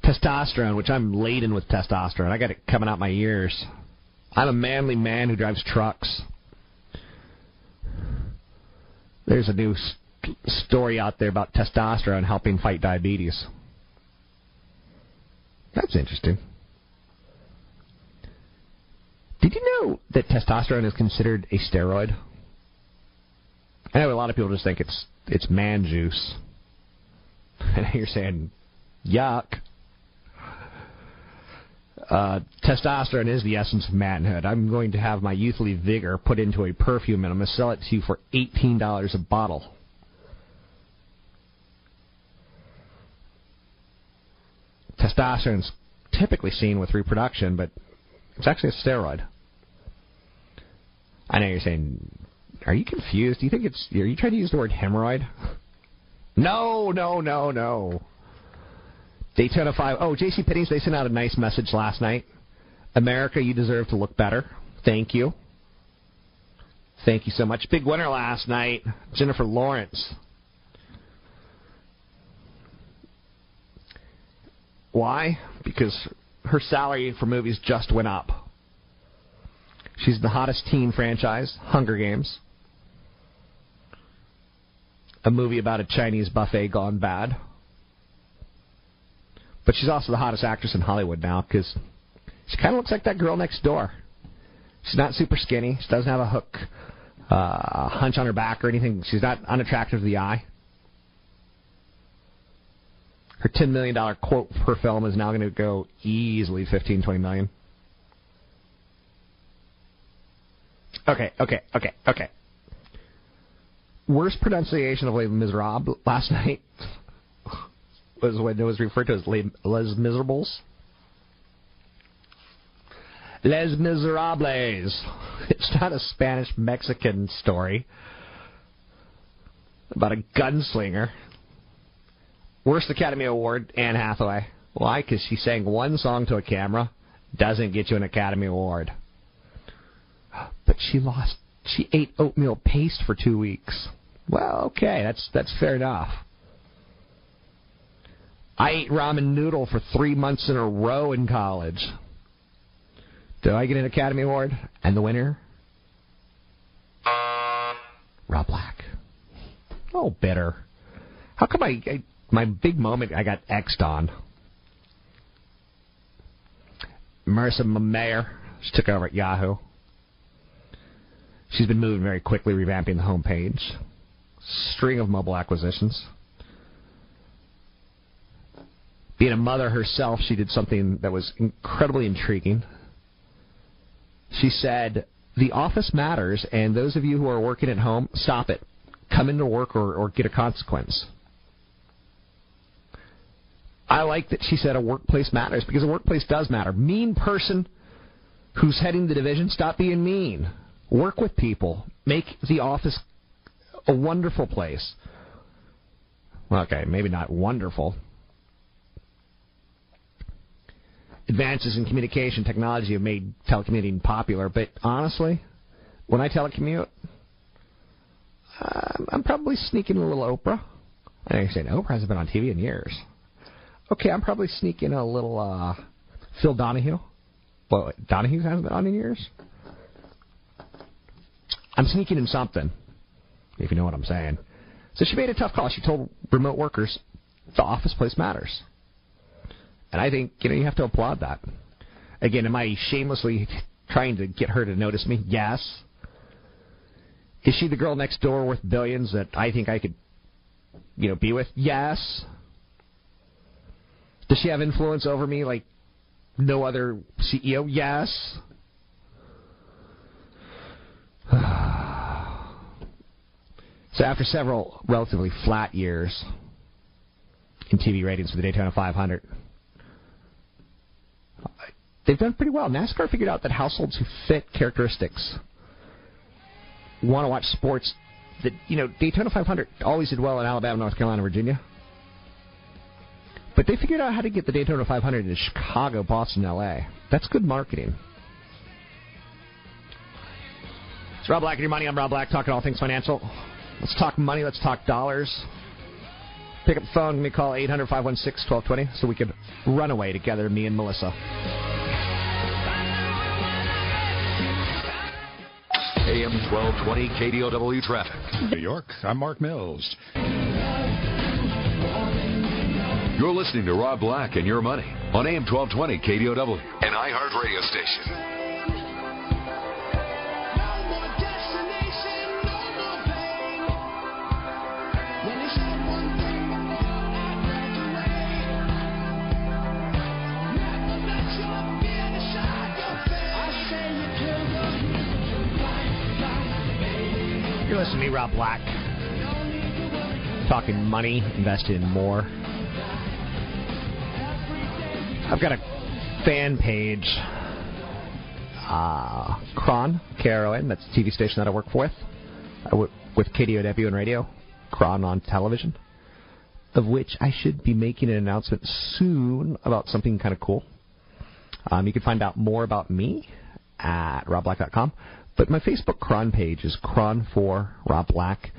Testosterone, which I'm laden with testosterone. I got it coming out my ears. I'm a manly man who drives trucks. There's a new st- story out there about testosterone helping fight diabetes. That's interesting. Did you know that testosterone is considered a steroid? I know a lot of people just think it's it's man juice. (laughs) And you're saying, yuck. Uh, testosterone is the essence of manhood. I'm going to have my youthfully vigor put into a perfume and I'm going to sell it to you for $18 a bottle. Testosterone is typically seen with reproduction, but it's actually a steroid. I know you're saying, are you confused? Do you think it's, are you trying to use the word hemorrhoid? (laughs) No, no, no, no. Daytona 5. Oh, J.C. Penney's, they sent out a nice message last night. America, you deserve to look better. Thank you. Thank you so much. Big winner last night, Jennifer Lawrence. Why? Because her salary for movies just went up. She's the hottest teen franchise, Hunger Games. A movie about a Chinese buffet gone bad. But she's also the hottest actress in Hollywood now because she kind of looks like that girl next door. She's not super skinny. She doesn't have a hook, uh, hunch on her back or anything. She's not unattractive to the eye. Her $10 million quote per film is now going to go easily 15, 20 million. Okay, okay, okay, okay. Worst pronunciation of Les Miserables last (laughs) night was when it was referred to as Les, Les Miserables. Les Miserables. (laughs) It's not a Spanish Mexican story about a gunslinger. Worst Academy Award, Anne Hathaway. Why? Because she sang one song to a camera. Doesn't get you an Academy Award. But she lost. She ate oatmeal paste for two weeks. Well, okay, that's that's fair enough. I ate ramen noodle for three months in a row in college. Do I get an Academy Award? And the winner? Rob Black. Oh, bitter. How come I, I my big moment I got X'd on? Marissa Mayer, she took over at Yahoo. She's been moving very quickly, revamping the homepage. String of mobile acquisitions. Being a mother herself, she did something that was incredibly intriguing. She said, The office matters, and those of you who are working at home, stop it. Come into work or, or get a consequence. I like that she said a workplace matters because a workplace does matter. Mean person who's heading the division, stop being mean. Work with people. Make the office a wonderful place. Okay, maybe not wonderful. Advances in communication technology have made telecommuting popular, but honestly, when I telecommute, um, I'm probably sneaking a little Oprah. I ain't saying Oprah hasn't been on TV in years. Okay, I'm probably sneaking a little uh, Phil Donahue. Well, Donahue hasn't been on in years. I'm sneaking in something, if you know what I'm saying. So she made a tough call. She told remote workers the office place matters. And I think, you know, you have to applaud that. Again, am I shamelessly trying to get her to notice me? Yes. Is she the girl next door worth billions that I think I could, you know, be with? Yes. Does she have influence over me like no other CEO? Yes. (sighs) so after several relatively flat years in TV ratings for the Daytona 500, they've done pretty well. NASCAR figured out that households who fit characteristics want to watch sports that, you know, Daytona 500 always did well in Alabama, North Carolina, Virginia. But they figured out how to get the Daytona 500 in Chicago, Boston, L.A. That's good marketing. It's Rob Black and your money. I'm Rob Black, talking all things financial. Let's talk money. Let's talk dollars. Pick up the phone. Give me a call 800 516 1220 so we can run away together, me and Melissa. AM 1220 KDOW traffic. New York, I'm Mark Mills. You're listening to Rob Black and Your Money on AM 1220 KDOW, an iHeart radio station. You're listening to me, Rob Black. Talking money, investing in more. I've got a fan page. Uh, Kron, K-R-O-N, that's the TV station that I work with. W- with KDOW and radio. Kron on television. Of which I should be making an announcement soon about something kind of cool. Um, you can find out more about me at robblack.com. But my Facebook KRON page is KRON for Rob Black.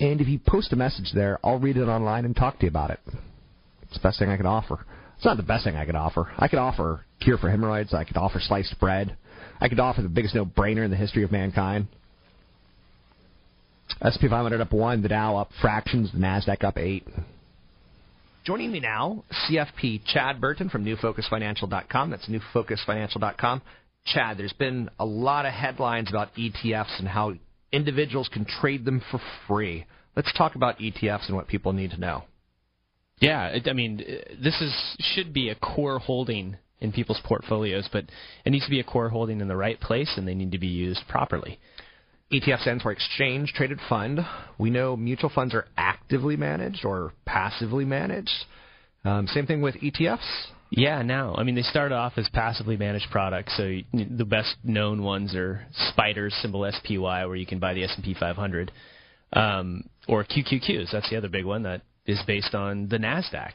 And if you post a message there, I'll read it online and talk to you about it. It's the best thing I can offer. It's not the best thing I could offer. I could offer cure for hemorrhoids. I could offer sliced bread. I could offer the biggest no-brainer in the history of mankind. SP 500 up one, the Dow up fractions, the Nasdaq up eight. Joining me now, CFP Chad Burton from NewFocusFinancial.com. That's NewFocusFinancial.com. Chad, there's been a lot of headlines about ETFs and how individuals can trade them for free. Let's talk about ETFs and what people need to know. Yeah, it, I mean, this is should be a core holding in people's portfolios, but it needs to be a core holding in the right place, and they need to be used properly. ETF stands for Exchange Traded Fund. We know mutual funds are actively managed or passively managed. Um, same thing with ETFs. Yeah, now. I mean, they started off as passively managed products. So the best known ones are SPDRs, symbol SPY, where you can buy the S&P 500, um, or QQQs. That's the other big one that is based on the Nasdaq.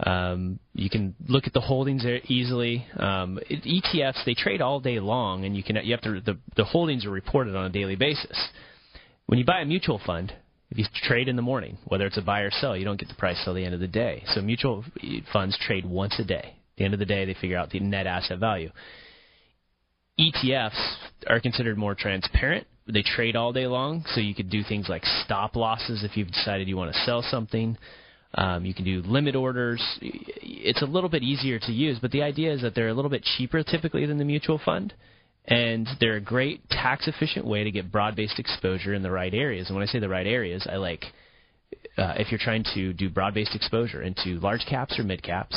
Um, you can look at the holdings there easily. Um, it, ETFs they trade all day long, and you can you have to the the holdings are reported on a daily basis. When you buy a mutual fund, if you trade in the morning, whether it's a buy or sell, you don't get the price till the end of the day. So mutual funds trade once a day. At the end of the day, they figure out the net asset value. ETFs are considered more transparent. They trade all day long, so you could do things like stop losses if you've decided you want to sell something. Um, you can do limit orders. It's a little bit easier to use, but the idea is that they're a little bit cheaper typically than the mutual fund, and they're a great tax efficient way to get broad based exposure in the right areas. And when I say the right areas, I like uh, if you're trying to do broad based exposure into large caps or mid caps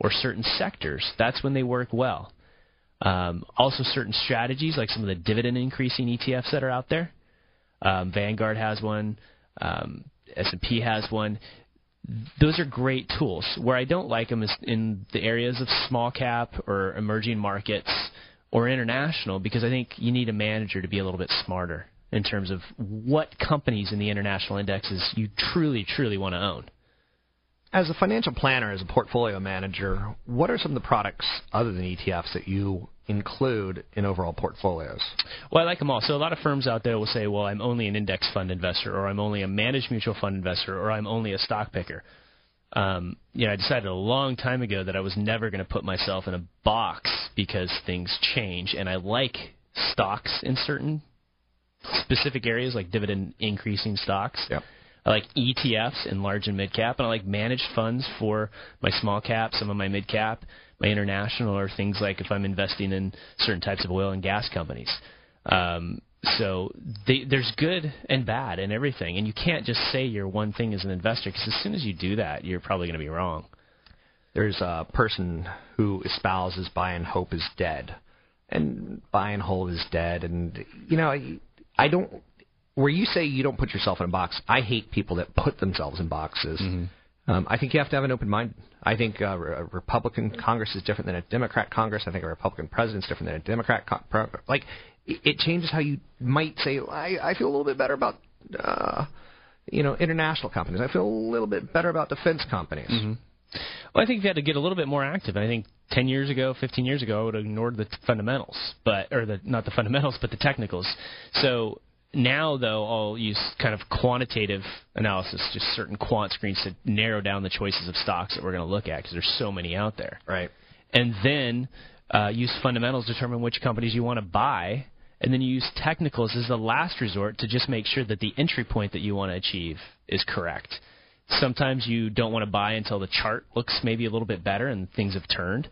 or certain sectors, that's when they work well. Um, also, certain strategies like some of the dividend increasing ETFs that are out there. Um, Vanguard has one. Um, S&P has one those are great tools. Where I don't like them is in the areas of small cap or emerging markets or international because I think you need a manager to be a little bit smarter in terms of what companies in the international indexes you truly, truly want to own. As a financial planner, as a portfolio manager, what are some of the products other than ETFs that you include in overall portfolios? Well, I like them all. So a lot of firms out there will say, well, I'm only an index fund investor, or I'm only a managed mutual fund investor, or I'm only a stock picker. Um, you know, I decided a long time ago that I was never going to put myself in a box because things change, and I like stocks in certain specific areas, like dividend increasing stocks. Yep. I like ETFs in large and mid cap, and I like managed funds for my small cap, some of my mid cap, my international, or things like if I'm investing in certain types of oil and gas companies. Um, so they, there's good and bad in everything, and you can't just say you're one thing as an investor because as soon as you do that, you're probably going to be wrong. There's a person who espouses buy and hope is dead, and buy and hold is dead, and you know I I don't where you say you don't put yourself in a box, I hate people that put themselves in boxes. Mm-hmm. Um, I think you have to have an open mind. I think uh, a Republican Congress is different than a Democrat Congress. I think a Republican president is different than a Democrat. Con- pro- like it, it changes how you might say. I, I feel a little bit better about. Uh, you know, international companies. I feel a little bit better about defense companies. Mm-hmm. Well, I think you had to get a little bit more active. I think 10 years ago, 15 years ago, I would have ignored the fundamentals, but or the not the fundamentals, but the technicals. So now, though, I'll use kind of quantitative analysis, just certain quant screens to narrow down the choices of stocks that we're going to look at because there's so many out there. Right. And then uh, use fundamentals to determine which companies you want to buy, and then you use technicals as the last resort to just make sure that the entry point that you want to achieve is correct. Sometimes you don't want to buy until the chart looks maybe a little bit better and things have turned.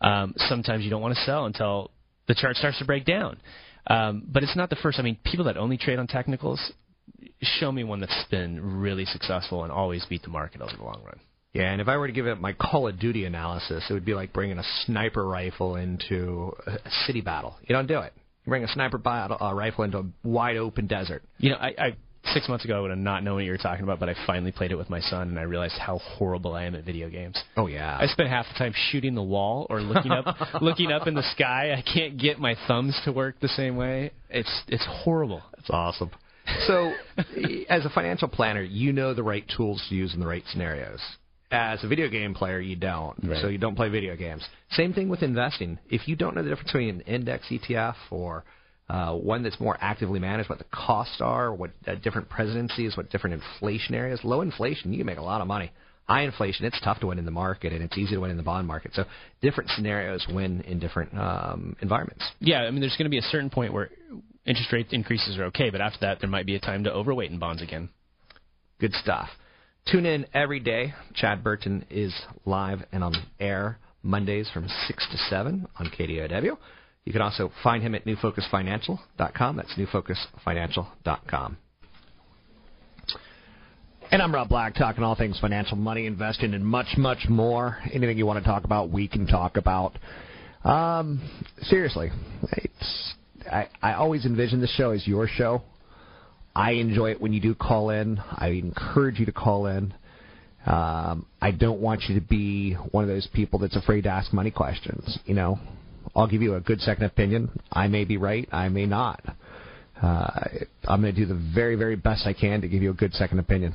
Um, sometimes you don't want to sell until the chart starts to break down. Um, but it's not the first. I mean, people that only trade on technicals, show me one that's been really successful and always beat the market over the long run. Yeah, and if I were to give it my Call of Duty analysis, it would be like bringing a sniper rifle into a city battle. You don't do it. You bring a sniper battle, uh, rifle into a wide open desert. You know, I, I six months ago I would have not known what you were talking about, but I finally played it with my son, and I realized how horrible I am at video games. Oh yeah. I spent half the time shooting the wall or looking up, (laughs) looking up in the sky. I can't get my thumbs to work the same way. It's it's horrible. That's awesome. So, (laughs) as a financial planner, you know the right tools to use in the right scenarios. As a video game player, you don't. Right. So you don't play video games. Same thing with investing. If you don't know the difference between an index ETF or uh, one that's more actively managed, what the costs are, what uh, different presidencies, what different inflation areas. Low inflation, you can make a lot of money. High inflation, it's tough to win in the market, and it's easy to win in the bond market. So different scenarios win in different um, environments. Yeah, I mean, there's going to be a certain point where interest rate increases are okay, but after that, there might be a time to overweight in bonds again. Good stuff. Tune in every day. Chad Burton is live and on air Mondays from 6 to 7 on KDOW. You can also find him at newfocusfinancial.com. That's newfocusfinancial.com. And I'm Rob Black, talking all things financial, money, investing, and much, much more. Anything you want to talk about, we can talk about. Um, seriously, it's I, I always envision this show as your show. I enjoy it when you do call in. I encourage you to call in. Um, I don't want you to be one of those people that's afraid to ask money questions. You know, I'll give you a good second opinion. I may be right. I may not. Uh, I'm going to do the very, very best I can to give you a good second opinion.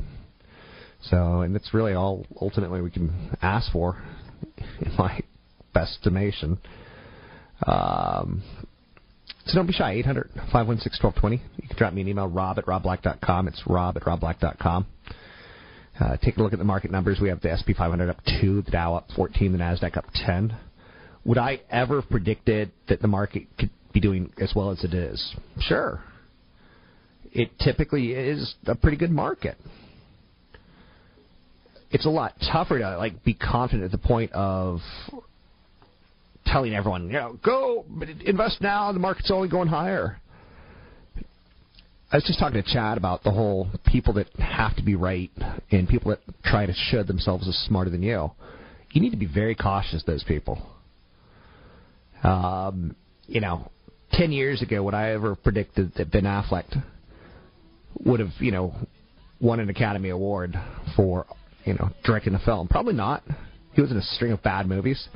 So, and that's really all ultimately we can ask for, (laughs) in my best estimation. Um, so don't be shy. 800 516 1220. You can drop me an email, rob at robblack.com. It's rob at robblack.com. Uh, take a look at the market numbers. We have the SP 500 up 2, the Dow up 14, the NASDAQ up 10. Would I ever have predicted that the market could be doing as well as it is? Sure. It typically is a pretty good market. It's a lot tougher to like be confident at the point of telling everyone, you know, go invest now. The market's only going higher. I was just talking to Chad about the whole people that have to be right and people that try to show themselves as smarter than you. You need to be very cautious, those people. Um, you know, ten years ago, would I ever predicted that Ben Affleck would have, you know, won an Academy Award for, you know, directing a film? Probably not. He was in a string of bad movies.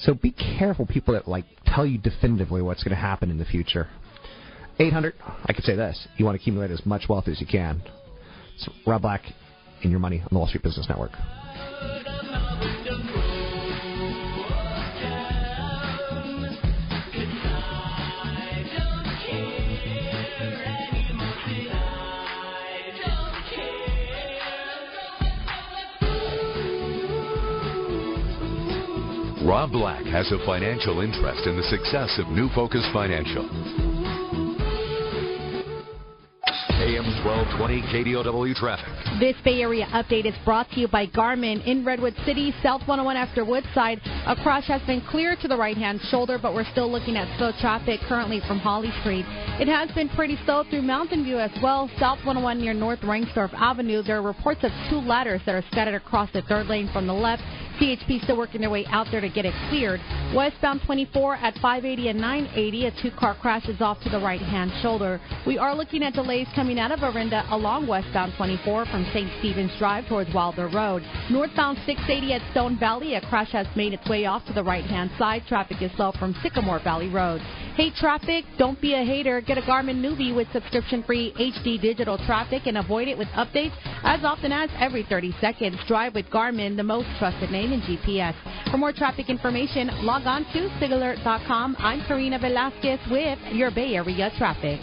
So be careful, people that like tell you definitively what's going to happen in the future. 800, I could say this. You want to accumulate as much wealth as you can. It's Rob Black in your money on the Wall Street Business Network. Rob Black has a financial interest in the success of New Focus Financial. AM 1220 KDOW traffic. This Bay Area update is brought to you by Garmin in Redwood City, South 101 after Woodside. A crash has been cleared to the right hand shoulder, but we're still looking at slow traffic currently from Holly Street. It has been pretty slow through Mountain View as well. South 101 near North Rengstorff Avenue. There are reports of two ladders that are scattered across the third lane from the left. CHP still working their way out there to get it cleared. Westbound 24 at 580 and 980, a two-car crash is off to the right-hand shoulder. We are looking at delays coming out of Orinda along westbound 24 from St. Stephen's Drive towards Wilder Road. Northbound 680 at Stone Valley, a crash has made its way off to the right-hand side. Traffic is slow from Sycamore Valley Road. Hate traffic? Don't be a hater. Get a Garmin nüvi with subscription-free HD digital traffic and avoid it with updates as often as every 30 seconds. Drive with Garmin, the most trusted name in GPS. For more traffic information, log on to SIGAlert.com. I'm Karina Velasquez with your Bay Area traffic.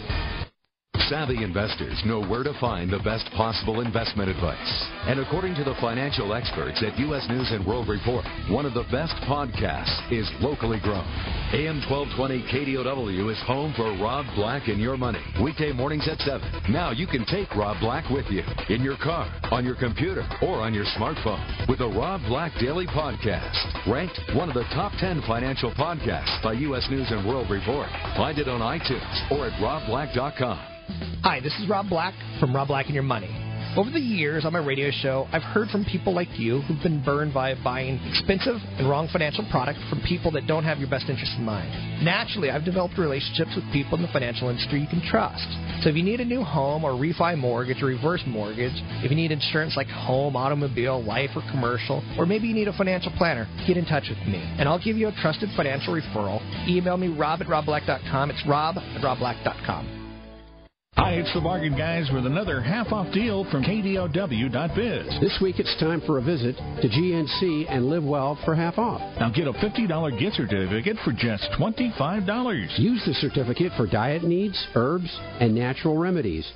Savvy investors know where to find the best possible investment advice. And according to the financial experts at U.S. News and World Report, one of the best podcasts is locally grown. AM 1220 KDOW is home for Rob Black and Your Money. Weekday mornings at 7. Now you can take Rob Black with you in your car, on your computer, or on your smartphone with the Rob Black Daily Podcast. Ranked one of the top 10 financial podcasts by U.S. News and World Report. Find it on iTunes or at robblack.com. Hi, this is Rob Black from Rob Black and Your Money. Over the years on my radio show, I've heard from people like you who've been burned by buying expensive and wrong financial product from people that don't have your best interest in mind. Naturally, I've developed relationships with people in the financial industry you can trust. So if you need a new home or refi mortgage or reverse mortgage, if you need insurance like home, automobile, life, or commercial, or maybe you need a financial planner, get in touch with me. And I'll give you a trusted financial referral. Email me rob at robblack.com. It's rob at robblack.com. Hi, it's the Bargain Guys with another half off deal from KDOW.biz. This week it's time for a visit to GNC and live well for half off. Now get a $50 gift certificate for just $25. Use the certificate for diet needs, herbs, and natural remedies.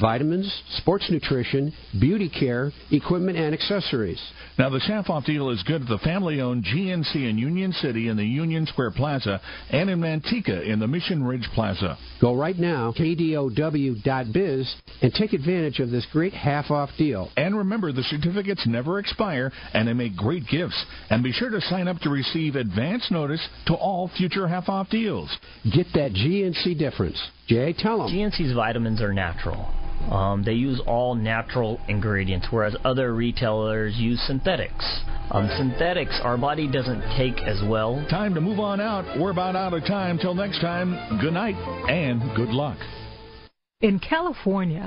Vitamins, sports nutrition, beauty care, equipment, and accessories. Now, the half off deal is good at the family owned GNC in Union City in the Union Square Plaza and in Manteca in the Mission Ridge Plaza. Go right now, kdow.biz, and take advantage of this great half off deal. And remember, the certificates never expire and they make great gifts. And be sure to sign up to receive advance notice to all future half off deals. Get that GNC difference. Jay, tell them. GNC's vitamins are natural. Um, they use all natural ingredients, whereas other retailers use synthetics. Um, synthetics, our body doesn't take as well. Time to move on out. We're about out of time. Till next time, good night and good luck. In California,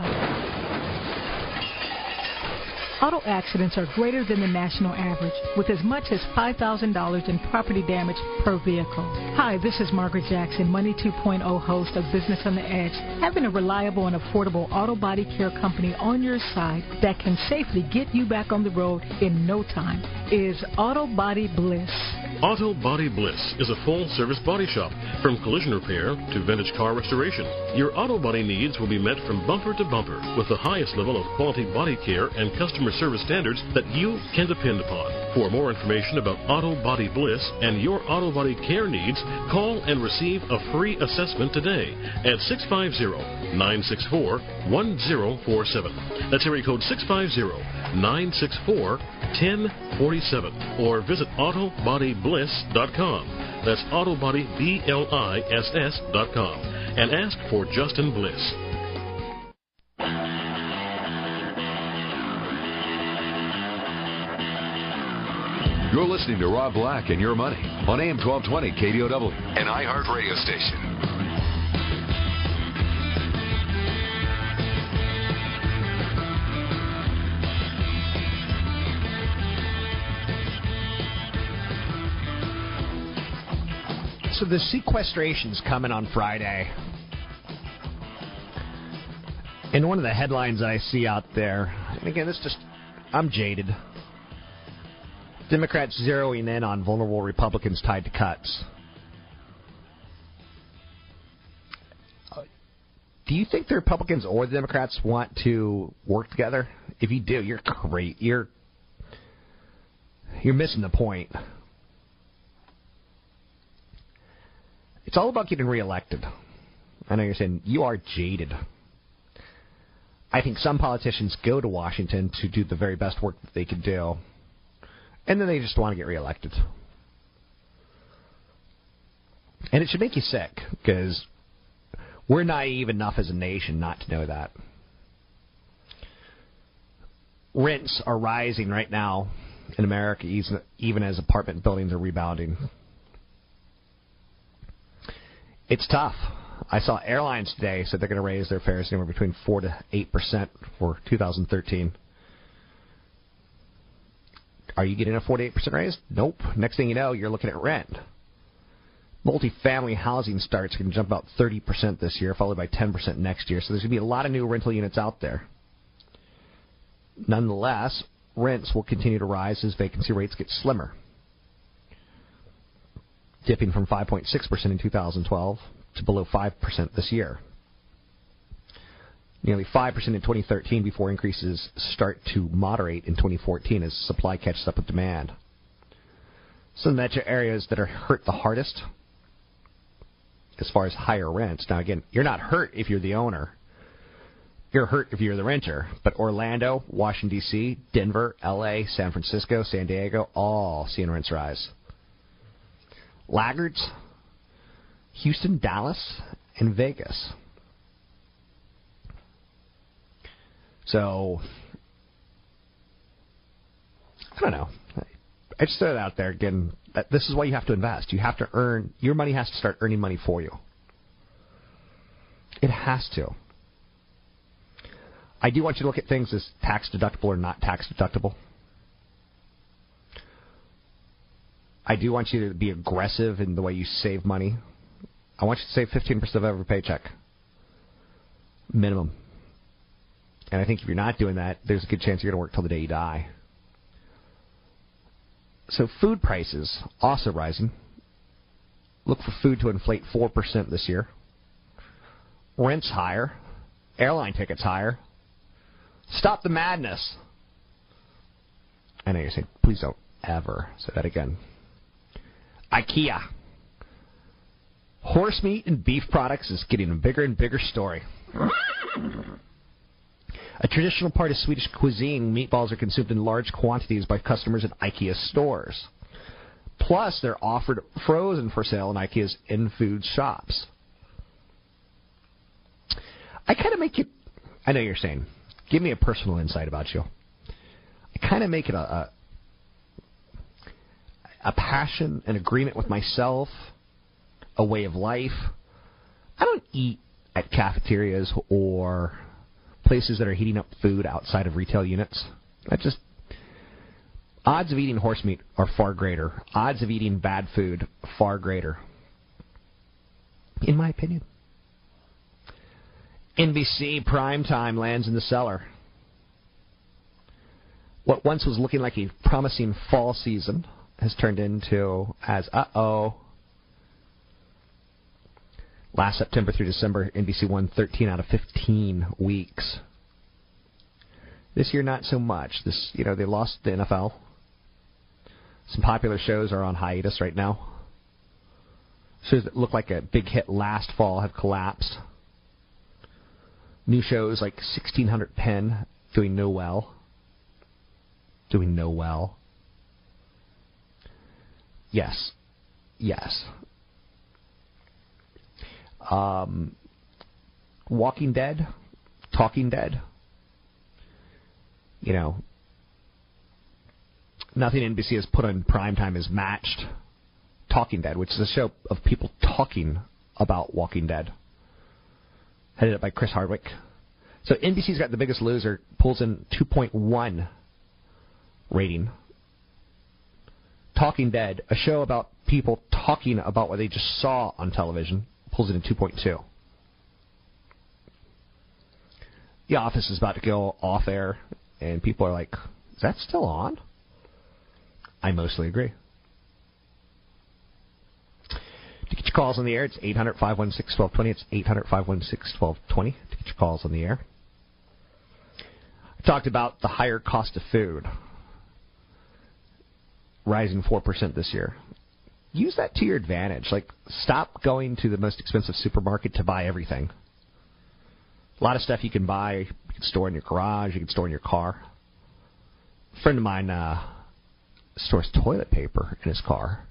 Auto accidents are greater than the national average, with as much as $5,000 in property damage per vehicle. Hi, this is Margaret Jackson, Money 2.0 host of Business on the Edge. Having a reliable and affordable auto body care company on your side that can safely get you back on the road in no time is Auto Body Bliss. Auto Body Bliss is a full service body shop from collision repair to vintage car restoration. Your auto body needs will be met from bumper to bumper with the highest level of quality body care and customer service standards that you can depend upon. For more information about Auto Body Bliss and your auto body care needs, call and receive a free assessment today at 650 964 1047. That's area code 650 964 1047 or visit autobodybliss.com. That's autobodybliss.com and ask for Justin Bliss. You're listening to Rob Black and Your Money on AM 1220 KDOW, an iHeart radio station. So the sequestration's coming on Friday. And one of the headlines I see out there, and again, this just, I'm jaded. Democrats zeroing in on vulnerable Republicans tied to cuts. Do you think the Republicans or the Democrats want to work together? If you do, you're great. You're you're missing the point. It's all about getting reelected. I know you're saying you are jaded. I think some politicians go to Washington to do the very best work that they can do, and then they just want to get reelected. And it should make you sick because we're naive enough as a nation not to know that. Rents are rising right now in America, even- as apartment buildings are rebounding. It's tough. I saw airlines today said they're going to raise their fares anywhere between four to eight percent for 2013. Are you getting a four to eight percent raise? Nope. Next thing you know, you're looking at rent. Multifamily housing starts can jump about 30% this year, followed by 10% next year. So there's going to be a lot of new rental units out there. Nonetheless, rents will continue to rise as vacancy rates get slimmer dipping from 5.6% in 2012 to below 5% this year. Nearly 5% in 2013 before increases start to moderate in 2014 as supply catches up with demand. Of the metro areas that are hurt the hardest as far as higher rents. Now, again, you're not hurt if you're the owner. You're hurt if you're the renter. But Orlando, Washington, D.C., Denver, L.A., San Francisco, San Diego, all seeing rents rise. Laggards, Houston, Dallas, and Vegas. So, I don't know. I just throw it out there again. This is why you have to invest. You have to earn your money has to start earning money for you. It has to. I do want you to look at things as tax deductible or not tax deductible. I do want you to be aggressive in the way you save money. I want you to save 15% of every paycheck. Minimum. And I think if you're not doing that, there's a good chance you're going to work till the day you die. So food prices also rising. Look for food to inflate 4% this year. Rents higher. Airline tickets higher. Stop the madness. I know you're saying, please don't ever say that again. IKEA. Horse meat and beef products is getting a bigger and bigger story. A traditional part of Swedish cuisine, meatballs are consumed in large quantities by customers at IKEA stores. Plus, they're offered frozen for sale in IKEA's in-food shops. I kind of make it. I know you're saying, give me a personal insight about you. I kind of make it a, a a passion, an agreement with myself, a way of life. I don't eat at cafeterias or places that are heating up food outside of retail units. That just odds of eating horse meat are far greater. Odds of eating bad food far greater. In my opinion. NBC primetime lands in the cellar. What once was looking like a promising fall season has turned into as uh oh. Last September through December, NBC won 13 out of 15 weeks. This year, not so much. This, you know, they lost the NFL. Some popular shows are on hiatus right now. Shows that looked like a big hit last fall have collapsed. New shows like 1600 Penn doing no well. Doing no well. Yes. Yes. Um, Walking Dead, Talking Dead. You know, nothing NBC has put on primetime has matched Talking Dead, which is a show of people talking about Walking Dead. Headed up by Chris Hardwick. So NBC's got the biggest loser, pulls in 2.1 rating. Talking Dead, a show about people talking about what they just saw on television, pulls it in 2.2. The Office is about to go off air, and people are like, is that still on? I mostly agree. To get your calls on the air, it's 800 516 1220. It's 800 516 1220 to get your calls on the air. I talked about the higher cost of food rising 4% this year. Use that to your advantage. Like, stop going to the most expensive supermarket to buy everything. A lot of stuff you can buy, you can store in your garage, you can store in your car. A friend of mine uh, stores toilet paper in his car,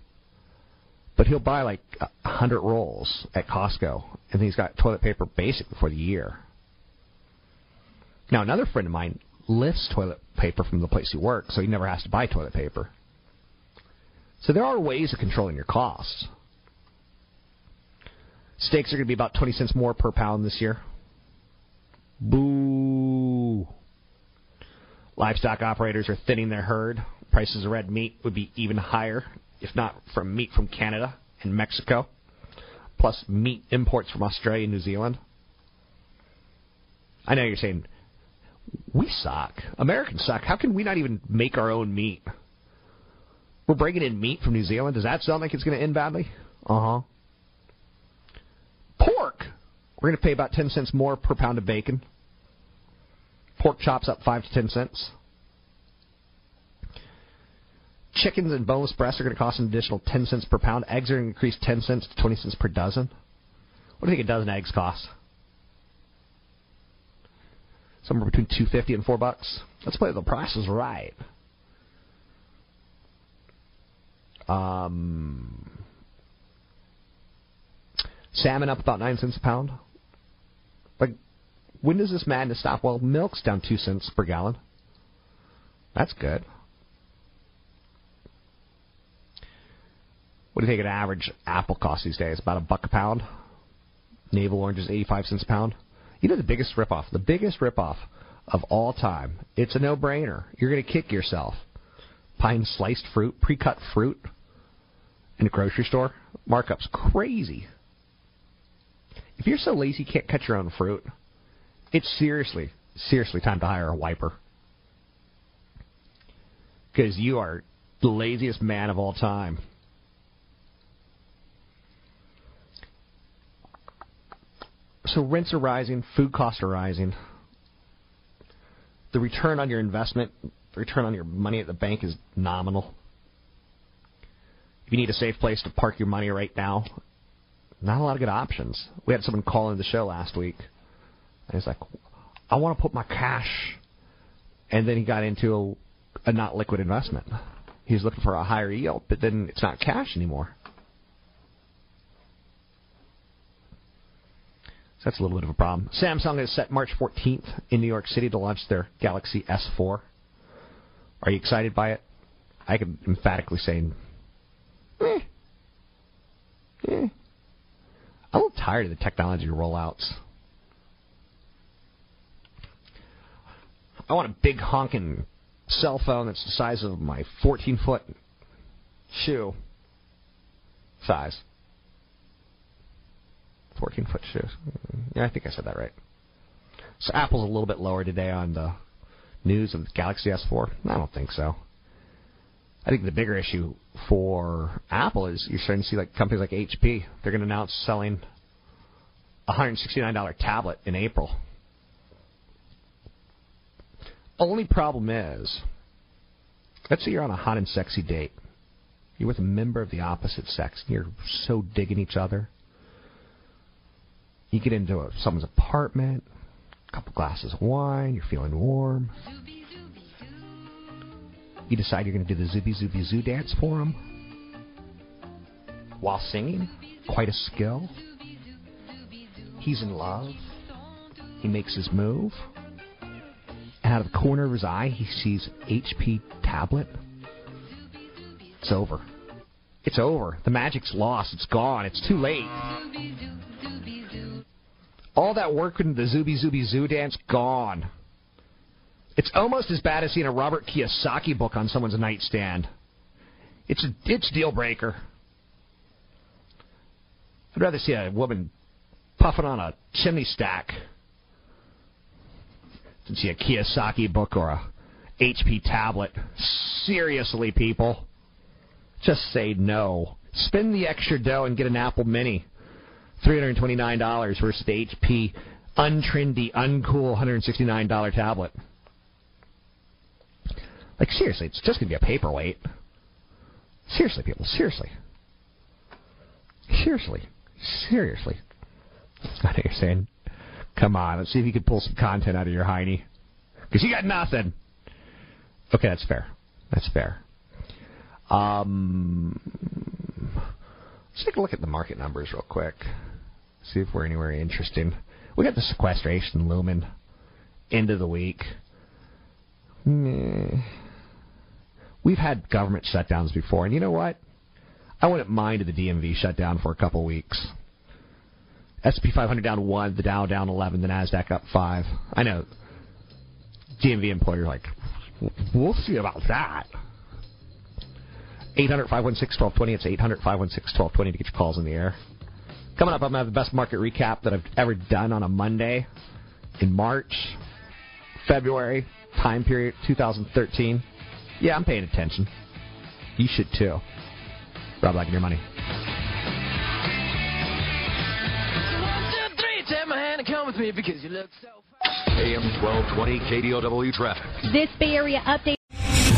but he'll buy like a hundred rolls at Costco, and he's got toilet paper basically for the year. Now, another friend of mine lifts toilet paper from the place he works, so he never has to buy toilet paper. So there are ways of controlling your costs. Steaks are going to be about 20 cents more per pound this year. Boo. Livestock operators are thinning their herd. Prices of red meat would be even higher, if not from meat from Canada and Mexico, plus meat imports from Australia and New Zealand. I know you're saying, we suck. Americans suck. How can we not even make our own meat? We're bringing in meat from New Zealand. Does that sound like it's going to end badly? Uh huh. Pork. We're going to pay about 10 cents more per pound of bacon. Pork chops up 5 to 10 cents. Chickens and boneless breasts are going to cost an additional 10 cents per pound. Eggs are going to increase 10 cents to 20 cents per dozen. What do you think a dozen eggs cost? Somewhere between 250 and 4 bucks. Let's play the prices right. Um, salmon up about 9 cents a pound. Like, when does this madness stop? Well, milk's down 2 cents per gallon. That's good. What do you think an average apple costs these days? About a buck a pound. Navel oranges, 85 cents a pound. You know the biggest ripoff? The biggest ripoff of all time. It's a no-brainer. You're going to kick yourself. Pine sliced fruit, pre-cut fruit in a grocery store, markups crazy. If you're so lazy you can't cut your own fruit, it's seriously, seriously time to hire a wiper. Because you are the laziest man of all time. So rents are rising, food costs are rising. The return on your investment, the return on your money at the bank is nominal. If you need a safe place to park your money right now, not a lot of good options. We had someone call in the show last week, and he's like, "I want to put my cash," and then he got into a, a not liquid investment. He's looking for a higher yield, but then it's not cash anymore. So that's a little bit of a problem. Samsung is set March 14th in New York City to launch their Galaxy S4. Are you excited by it? I can emphatically say, eh. Eh. I'm a little tired of the technology rollouts. I want a big honking cell phone that's the size of my 14 foot shoe size. 14 foot shoes. Yeah, I think I said that right. So Apple's a little bit lower today on the news of the Galaxy S4. I don't think so. I think the bigger issue for Apple is you're starting to see like companies like HP. They're going to announce selling a $169 tablet in April. Only problem is, let's say you're on a hot and sexy date. You're with a member of the opposite sex. And you're so digging each other. You get into a, someone's apartment, a couple glasses of wine, you're feeling warm. You decide you're going to do the Zooby Zooby Zoo dance for him while singing. Quite a skill. He's in love. He makes his move. And out of the corner of his eye, he sees HP tablet. It's over. It's over. The magic's lost. It's gone. It's too late. All that work into the Zooby Zooby Zoo dance, gone. It's almost as bad as seeing a Robert Kiyosaki book on someone's nightstand. It's a it's deal breaker. I'd rather see a woman puffing on a chimney stack than see a Kiyosaki book or a HP tablet. Seriously, people. Just say no. Spend the extra dough and get an Apple Mini. $329 versus the HP untrendy, uncool $169 tablet. Like, seriously, it's just to be a paperweight. Seriously, people, seriously. Seriously. Seriously. (laughs) I know you're saying, come on, let's see if you can pull some content out of your hiney. Because you got nothing. Okay, that's fair. That's fair. Um, let's take a look at the market numbers real quick. See if we're anywhere interesting. We got the sequestration looming end of the week. We've had government shutdowns before, and you know what? I wouldn't mind the DMV shut down for a couple weeks. SP 500 down one, the Dow down 11, the Nasdaq up five. I know. DMV employer like, we'll see about that. 800 516 1220. It's 800 516 1220 to get your calls in the air. Coming up, I'm going to have the best market recap that I've ever done on a Monday in March, February, time period 2013. Yeah, I'm paying attention. You should too. Rob Black and your money. Take my hand come with me because you look so AM 1220 KDOW traffic. This Bay Area update.